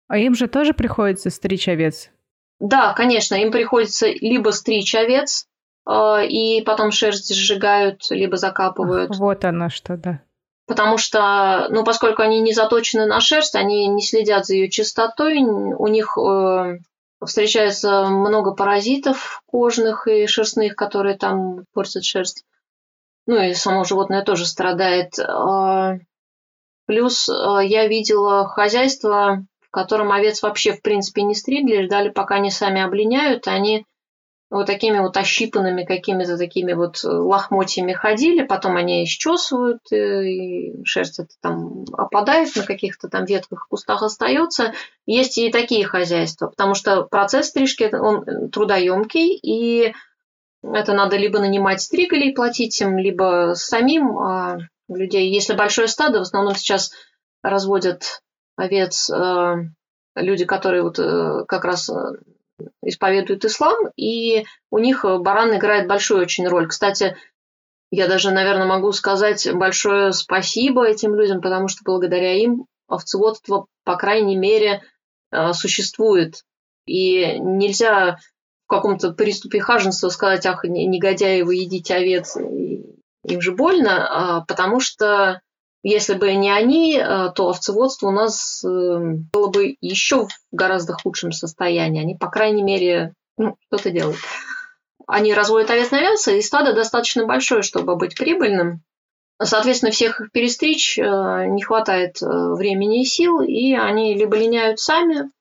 А им же тоже приходится стричь овец? Да, конечно, им приходится либо стричь овец, э, и потом шерсть сжигают, либо закапывают. Ах, вот оно что, да. Потому что, ну, поскольку они не заточены на шерсть, они не следят за ее чистотой, у них э, встречается много паразитов кожных и шерстных, которые там портят шерсть. Ну и само животное тоже страдает. А, плюс э, я видела хозяйство, в котором овец вообще в принципе не стригли, ждали, пока они сами облиняют, они вот такими вот ощипанными какими-то такими вот лохмотьями ходили, потом они исчесывают, э, и шерсть это там опадает, на каких-то там ветках, кустах остается. Есть и такие хозяйства, потому что процесс стрижки, он трудоемкий, и это надо либо нанимать стригалей, платить им, либо самим а людей. Если большое стадо, в основном сейчас разводят овец э, люди, которые вот э, как раз э, исповедуют ислам, и у них баран играет большую очень роль. Кстати, я даже, наверное, могу сказать большое спасибо этим людям, потому что благодаря им овцеводство, по крайней мере, существует. И нельзя в каком-то приступе хаженства сказать, ах, негодяи, вы едите овец, им же больно, а потому что если бы не они, э, то овцеводство у нас эм, было бы еще в гораздо худшем состоянии. Они, по крайней мере, ну, что-то делают. Они разводят овец на мясо, и стадо достаточно большое, чтобы быть прибыльным. Соответственно, всех их перестричь э, не хватает э, времени и сил, и они либо линяют сами,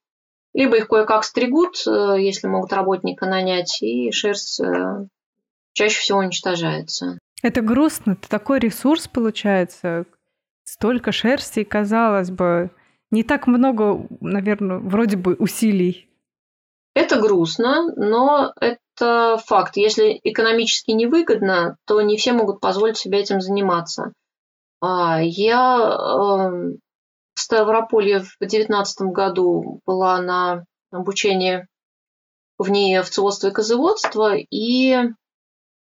либо их кое-как стригут, если могут работника нанять, и шерсть чаще всего уничтожается. Это грустно, это такой ресурс получается, Столько шерсти, казалось бы, не так много, наверное, вроде бы усилий. Это грустно, но это факт. Если экономически невыгодно, то не все могут позволить себе этим заниматься. А, я эм, в Ставрополье в 2019 году была на обучении в ней овцеводства и козыводства, и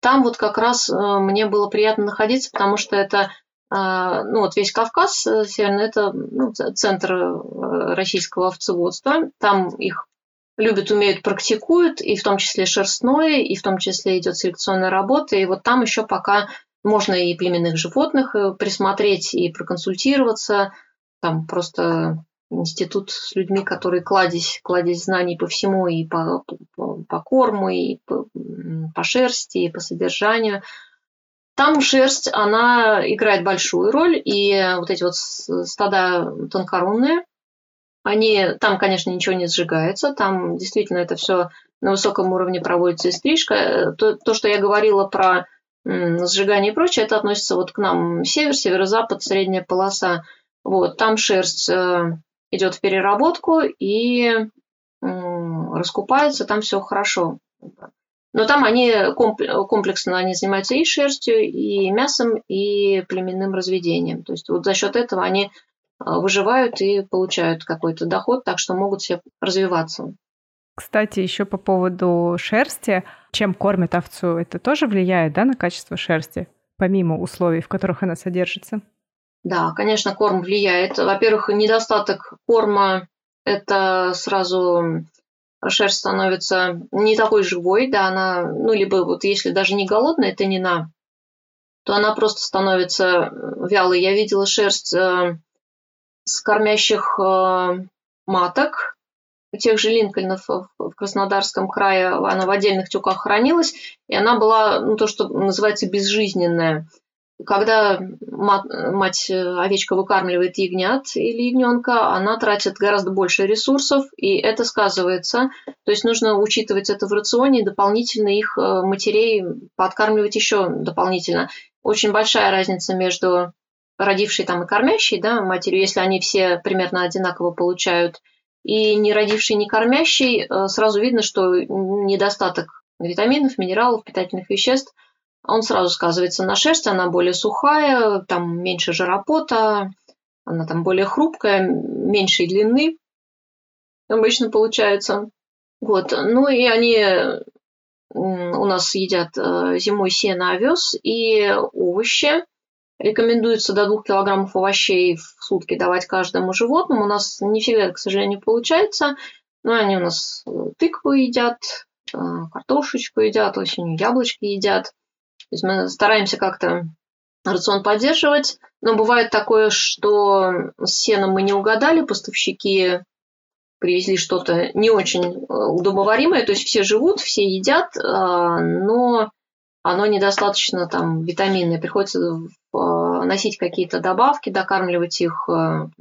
там вот как раз э, мне было приятно находиться, потому что это ну вот весь Кавказ э, северный это ну, центр э, российского овцеводства. Там их любят, умеют, практикуют, и в том числе шерстное, и в том числе идет селекционная работа. И вот там еще пока можно и племенных животных э, присмотреть, и проконсультироваться. Там просто институт с людьми, которые кладезь, кладезь знаний по всему, и по, по, по корму, и по, по шерсти, и по содержанию – там шерсть, она играет большую роль, и вот эти вот стада тонкорунные, они, там, конечно, ничего не сжигается, там действительно это все на высоком уровне проводится и стрижка. То, то что я говорила про сжигание и прочее, это относится вот к нам север, северо-запад, средняя полоса. Вот, там шерсть э, идет в переработку и э, раскупается, там все хорошо. Но там они комплексно они занимаются и шерстью, и мясом, и племенным разведением. То есть вот за счет этого они а, выживают и получают какой-то доход, так что могут себе развиваться. Кстати, еще по поводу шерсти, чем кормят овцу, это тоже влияет да, на качество шерсти, помимо условий, в которых она содержится? Да, конечно, корм влияет. Во-первых, недостаток корма – это сразу шерсть становится не такой живой, да, она, ну, либо вот если даже не голодная, на, то она просто становится э, вялой. Я видела шерсть э, с кормящих э, маток, тех же Линкольнов в Краснодарском крае, она в отдельных тюках хранилась, и она была, ну, то, что называется, безжизненная когда мать э, овечка выкармливает ягнят или ягненка, она тратит гораздо больше ресурсов, и это сказывается. То есть нужно учитывать это в рационе и дополнительно их э, матерей подкармливать еще дополнительно. Очень большая разница между родившей там и кормящей да, матерью, если они все примерно одинаково получают, и не родившей, не кормящей, э, сразу видно, что недостаток витаминов, минералов, питательных веществ – он сразу сказывается на шерсти, она более сухая, там меньше жиропота, она там более хрупкая, меньшей длины обычно получается. Вот. Ну и они у нас едят э, зимой сено, овес и овощи. Рекомендуется до 2 килограммов овощей в сутки давать каждому животному. У нас не всегда, к сожалению, получается. Но они у нас э, тыкву едят, э, картошечку едят, осенью яблочки едят. То есть мы стараемся как-то рацион поддерживать. Но бывает такое, что с сеном мы не угадали, поставщики привезли что-то не очень э, удобоваримое, то есть все живут, все едят, но оно недостаточно там витаминное, приходится носить какие-то добавки, докармливать их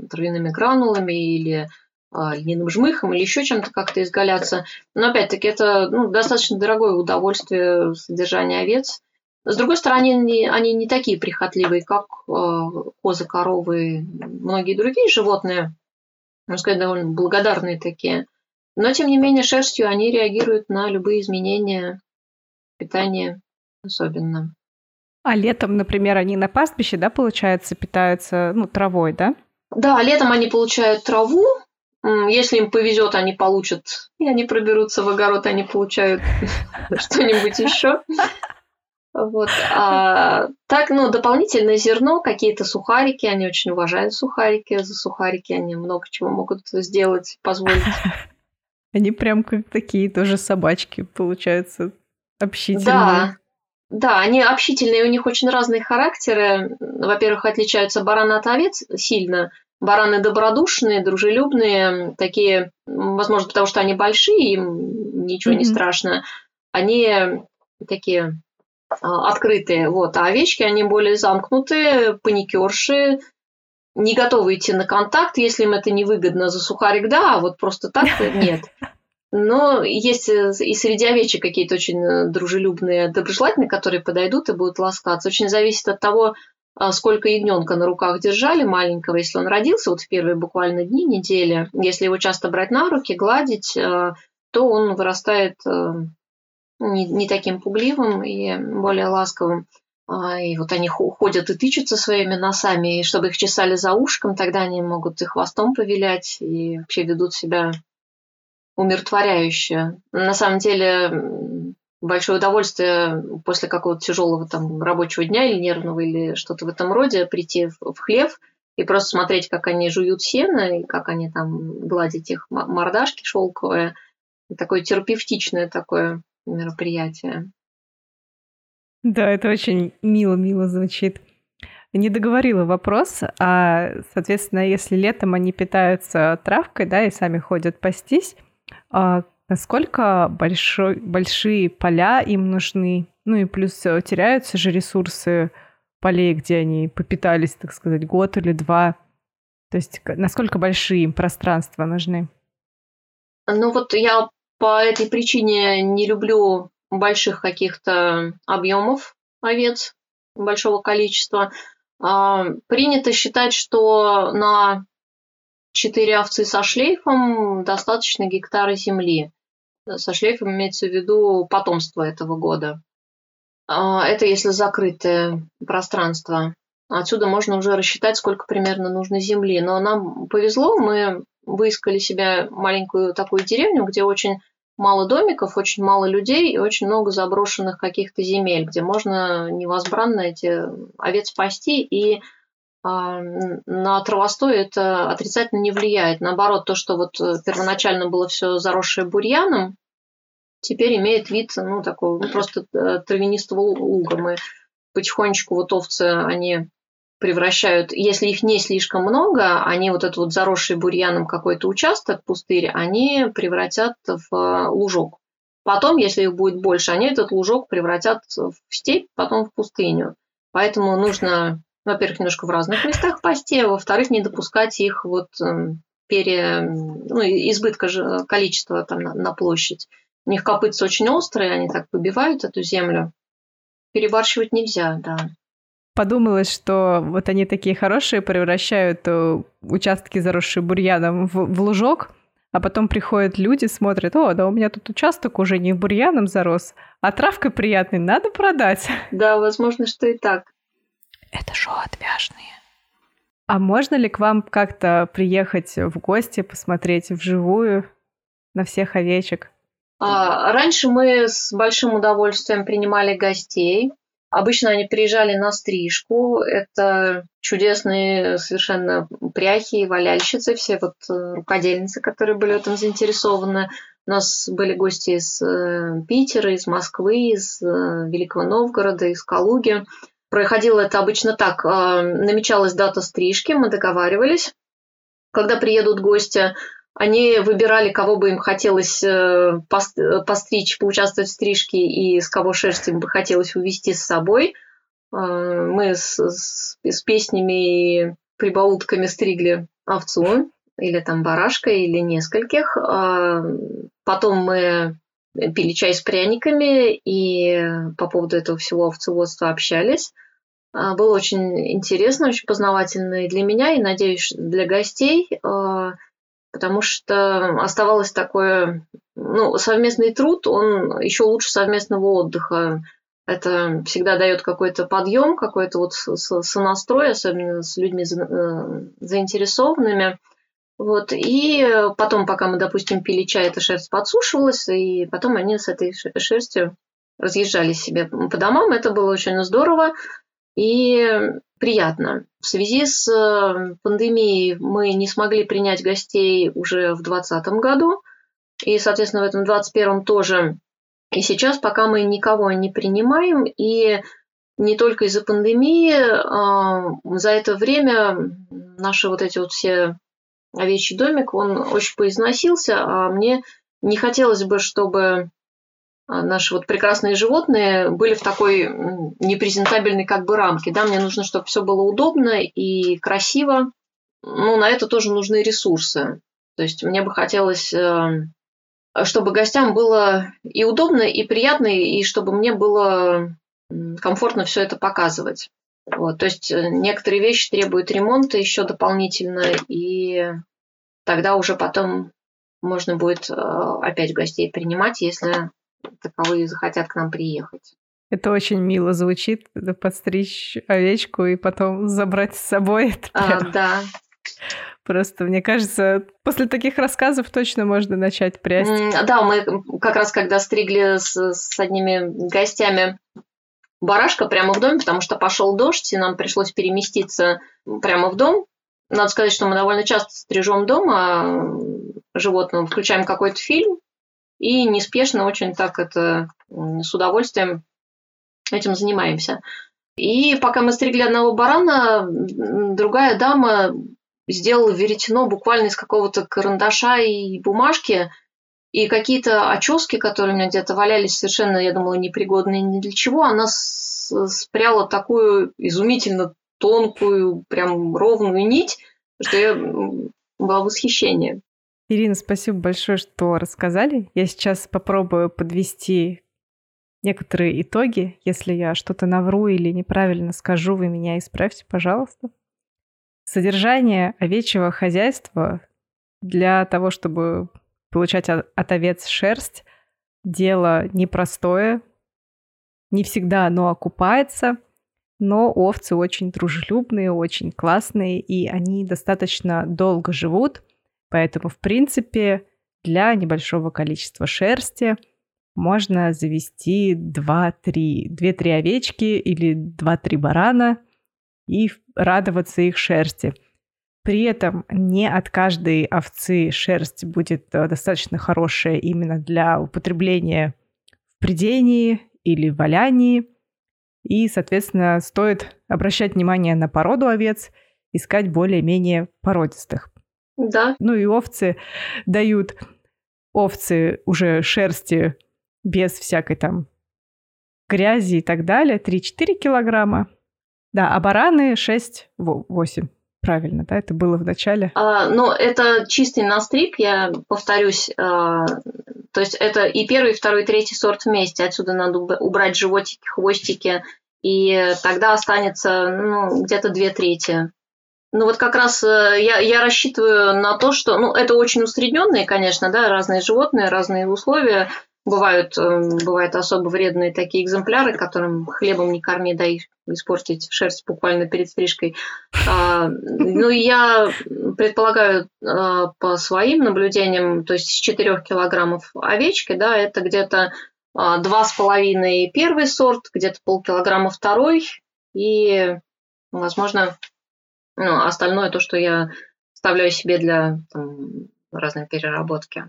травяными гранулами или льняным жмыхом или еще чем-то как-то изгаляться. Но опять-таки это ну, достаточно дорогое удовольствие содержания овец. С другой стороны, они, не такие прихотливые, как э, козы, коровы, многие другие животные. Можно сказать, довольно благодарные такие. Но, тем не менее, шерстью они реагируют на любые изменения питания особенно. А летом, например, они на пастбище, да, получается, питаются ну, травой, да? Да, летом они получают траву, если им повезет, они получат, и они проберутся в огород, они получают что-нибудь еще. Вот. А, так, ну, дополнительное зерно, какие-то сухарики, они очень уважают сухарики, за сухарики они много чего могут сделать, позволить. Они прям как такие тоже собачки, получаются, общительные. Да, да, они общительные, у них очень разные характеры. Во-первых, отличаются баран от овец сильно, Бараны добродушные, дружелюбные, такие, возможно, потому что они большие, им ничего mm-hmm. не страшно. Они такие открытые, вот, а овечки, они более замкнутые, паникерши, не готовы идти на контакт, если им это невыгодно за сухарик, да, а вот просто так нет. Но есть и среди овечек какие-то очень дружелюбные, доброжелательные, которые подойдут и будут ласкаться. Очень зависит от того, а сколько ягненка на руках держали маленького, если он родился вот в первые буквально дни, недели, если его часто брать на руки, гладить, э, то он вырастает э, не, не таким пугливым и более ласковым. А, и вот они ходят и тычутся своими носами, и чтобы их чесали за ушком, тогда они могут и хвостом повилять, и вообще ведут себя умиротворяюще. На самом деле большое удовольствие после какого-то тяжелого там рабочего дня или нервного или что-то в этом роде прийти в хлев и просто смотреть, как они жуют сено и как они там гладят их мордашки шелковые. Такое терапевтичное такое мероприятие. Да, это очень мило-мило звучит. Не договорила вопрос, а, соответственно, если летом они питаются травкой, да, и сами ходят пастись, а насколько большой, большие поля им нужны. Ну и плюс э, теряются же ресурсы полей, где они попитались, так сказать, год или два. То есть насколько большие им пространства нужны? Ну вот я по этой причине не люблю больших каких-то объемов овец, большого количества. А, принято считать, что на четыре овцы со шлейфом достаточно гектара земли со шлейфом имеется в виду потомство этого года. А, это если закрытое пространство. Отсюда можно уже рассчитать, сколько примерно нужно земли. Но нам повезло, мы выискали себе маленькую такую деревню, где очень мало домиков, очень мало людей и очень много заброшенных каких-то земель, где можно невозбранно эти овец пасти и а, на травостой это отрицательно не влияет. Наоборот, то, что вот э, первоначально было все заросшее бурьяном, теперь имеет вид, ну, такого, ну, просто э, травянистого луга. Мы потихонечку вот овцы, они превращают, если их не слишком много, они вот этот вот заросший бурьяном какой-то участок, пустырь, они превратят в э, лужок. Потом, если их будет больше, они этот лужок превратят в степь, потом в пустыню. Поэтому нужно во-первых, немножко в разных местах пасти, а во-вторых, не допускать их вот эм, пере, ну, избытка же количества там на, на площадь. У них копытца очень острые, они так побивают эту землю. Перебарщивать нельзя, да. Подумалось, что вот они такие хорошие, превращают э, участки, заросшие бурьяном, в, в лужок, а потом приходят люди, смотрят, о, да у меня тут участок уже не бурьяном зарос, а травкой приятной, надо продать. Да, возможно, что и так. Это шоу отвяжные. А можно ли к вам как-то приехать в гости, посмотреть вживую на всех овечек? А, раньше мы с большим удовольствием принимали гостей. Обычно они приезжали на стрижку. Это чудесные совершенно пряхи и валяльщицы, все вот э, рукодельницы, которые были в этом заинтересованы. У нас были гости из э, Питера, из Москвы, из э, Великого Новгорода, из Калуги. Проходило это обычно так. Намечалась дата стрижки, мы договаривались. Когда приедут гости, они выбирали, кого бы им хотелось э, постричь, поучаствовать в стрижке и с кого шерсть им бы хотелось увести с собой. Э, мы с, с, с песнями и прибаутками стригли овцу или там барашка или нескольких. Э, потом мы пили чай с пряниками и по поводу этого всего овцеводства общались. Было очень интересно, очень познавательно и для меня, и, надеюсь, для гостей потому что оставалось такое, ну, совместный труд, он еще лучше совместного отдыха. Это всегда дает какой-то подъем, какой-то вот сонастрой, особенно с людьми э, заинтересованными. Вот. И потом, пока мы, допустим, пили чай, эта шерсть подсушивалась, и потом они с этой шерстью разъезжали себе по домам. Это было очень здорово и приятно. В связи с э, пандемией мы не смогли принять гостей уже в 2020 году, и, соответственно, в этом 2021 тоже. И сейчас пока мы никого не принимаем, и не только из-за пандемии, а, за это время наши вот эти вот все овечий домик, он очень поизносился, а мне не хотелось бы, чтобы наши вот прекрасные животные были в такой непрезентабельной как бы рамке. Да, мне нужно, чтобы все было удобно и красиво. Ну, на это тоже нужны ресурсы. То есть мне бы хотелось, э, чтобы гостям было и удобно, и приятно, и чтобы мне было комфортно все это показывать. Вот, то есть э, некоторые вещи требуют ремонта еще дополнительно, и тогда уже потом можно будет э, опять гостей принимать, если таковые захотят к нам приехать. Это очень мило звучит, подстричь овечку и потом забрать с собой. Это а, да. Просто, мне кажется, после таких рассказов точно можно начать прясть. Да, мы как раз когда стригли с, с одними гостями барашка прямо в доме, потому что пошел дождь, и нам пришлось переместиться прямо в дом. Надо сказать, что мы довольно часто стрижем дома животного, включаем какой-то фильм, и неспешно очень так это с удовольствием этим занимаемся. И пока мы стригли одного барана, другая дама сделала веретено буквально из какого-то карандаша и бумажки, и какие-то очески, которые у меня где-то валялись, совершенно, я думала, непригодные ни для чего, она спряла такую изумительно тонкую, прям ровную нить, что я была в восхищении. Ирина, спасибо большое, что рассказали. Я сейчас попробую подвести некоторые итоги. Если я что-то навру или неправильно скажу, вы меня исправьте, пожалуйста. Содержание овечьего хозяйства для того, чтобы получать от овец шерсть, дело непростое. Не всегда оно окупается, но овцы очень дружелюбные, очень классные, и они достаточно долго живут – Поэтому, в принципе, для небольшого количества шерсти можно завести 2-3, 2-3 овечки или 2-3 барана и радоваться их шерсти. При этом не от каждой овцы шерсть будет э, достаточно хорошая именно для употребления в придении или валянии. И, соответственно, стоит обращать внимание на породу овец, искать более-менее породистых. Да. Ну и овцы дают овцы уже шерсти без всякой там грязи и так далее, 3-4 килограмма. Да, а бараны 6-8. Правильно, да, это было в начале. А, ну, это чистый настриг, я повторюсь. А, то есть это и первый, и второй, и третий сорт вместе. Отсюда надо убрать животики, хвостики, и тогда останется ну, где-то две трети ну вот как раз э, я, я рассчитываю на то, что, ну это очень усредненные, конечно, да, разные животные, разные условия. бывают, эм, бывают особо вредные такие экземпляры, которым хлебом не корми, дай испортить шерсть буквально перед стрижкой. А, ну, я предполагаю а, по своим наблюдениям, то есть с 4 килограммов овечки, да, это где-то а, два с половиной первый сорт, где-то полкилограмма второй, и, возможно, ну, остальное то, что я вставляю себе для там, разной переработки.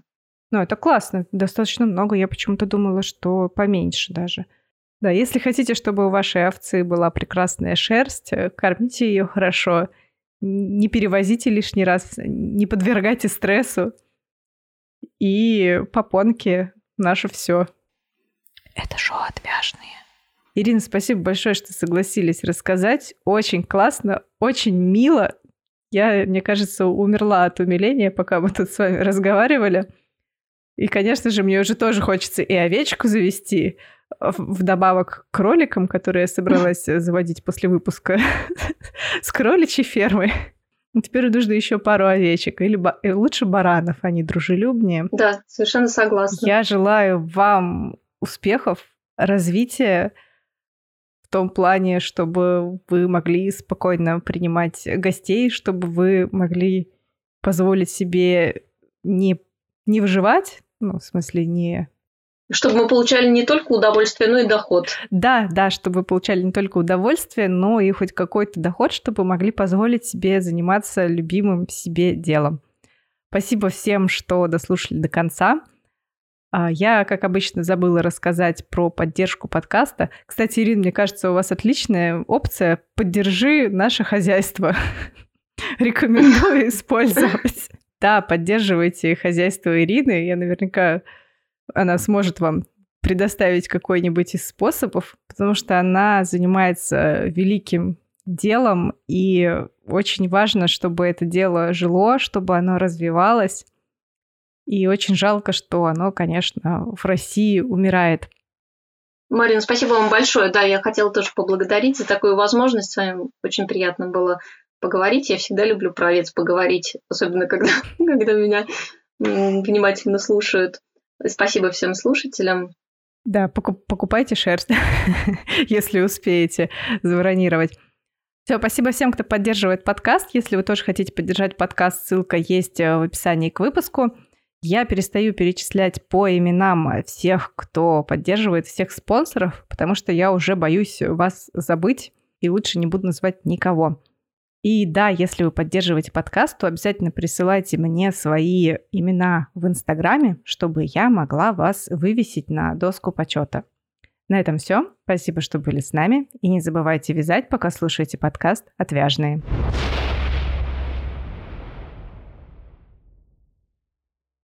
Ну, это классно, достаточно много. Я почему-то думала, что поменьше даже. Да, если хотите, чтобы у вашей овцы была прекрасная шерсть, э, кормите ее хорошо, не перевозите лишний раз, не подвергайте стрессу. И попонки наше все. Это шоу отвяжные. Ирина, спасибо большое, что согласились рассказать. Очень классно, очень мило. Я, мне кажется, умерла от умиления, пока мы тут с вами разговаривали. И, конечно же, мне уже тоже хочется и овечку завести, вдобавок к кроликам, которые я собралась заводить после выпуска с кроличьей фермы. Теперь нужно еще пару овечек. Или ба- э, лучше баранов, они дружелюбнее. Да, совершенно согласна. Я желаю вам успехов, развития том плане, чтобы вы могли спокойно принимать гостей, чтобы вы могли позволить себе не, не выживать, ну, в смысле, не... Чтобы мы получали не только удовольствие, но и доход. Да, да, чтобы вы получали не только удовольствие, но и хоть какой-то доход, чтобы могли позволить себе заниматься любимым себе делом. Спасибо всем, что дослушали до конца. А, я, как обычно, забыла рассказать про поддержку подкаста. Кстати, Ирина, мне кажется, у вас отличная опция «Поддержи наше хозяйство». Рекомендую использовать. Да, поддерживайте хозяйство Ирины. Я наверняка она сможет вам предоставить какой-нибудь из способов, потому что она занимается великим делом, и очень важно, чтобы это дело жило, чтобы оно развивалось. И очень жалко, что оно, конечно, в России умирает. Марина, спасибо вам большое. Да, я хотела тоже поблагодарить за такую возможность. С вами очень приятно было поговорить. Я всегда люблю про овец поговорить, особенно когда, когда меня внимательно слушают. Спасибо всем слушателям. Да, покупайте шерсть, если успеете забронировать. Все, спасибо всем, кто поддерживает подкаст. Если вы тоже хотите поддержать подкаст, ссылка есть э, в описании к выпуску. Я перестаю перечислять по именам всех, кто поддерживает, всех спонсоров, потому что я уже боюсь вас забыть и лучше не буду называть никого. И да, если вы поддерживаете подкаст, то обязательно присылайте мне свои имена в Инстаграме, чтобы я могла вас вывесить на доску почета. На этом все. Спасибо, что были с нами. И не забывайте вязать, пока слушаете подкаст «Отвяжные».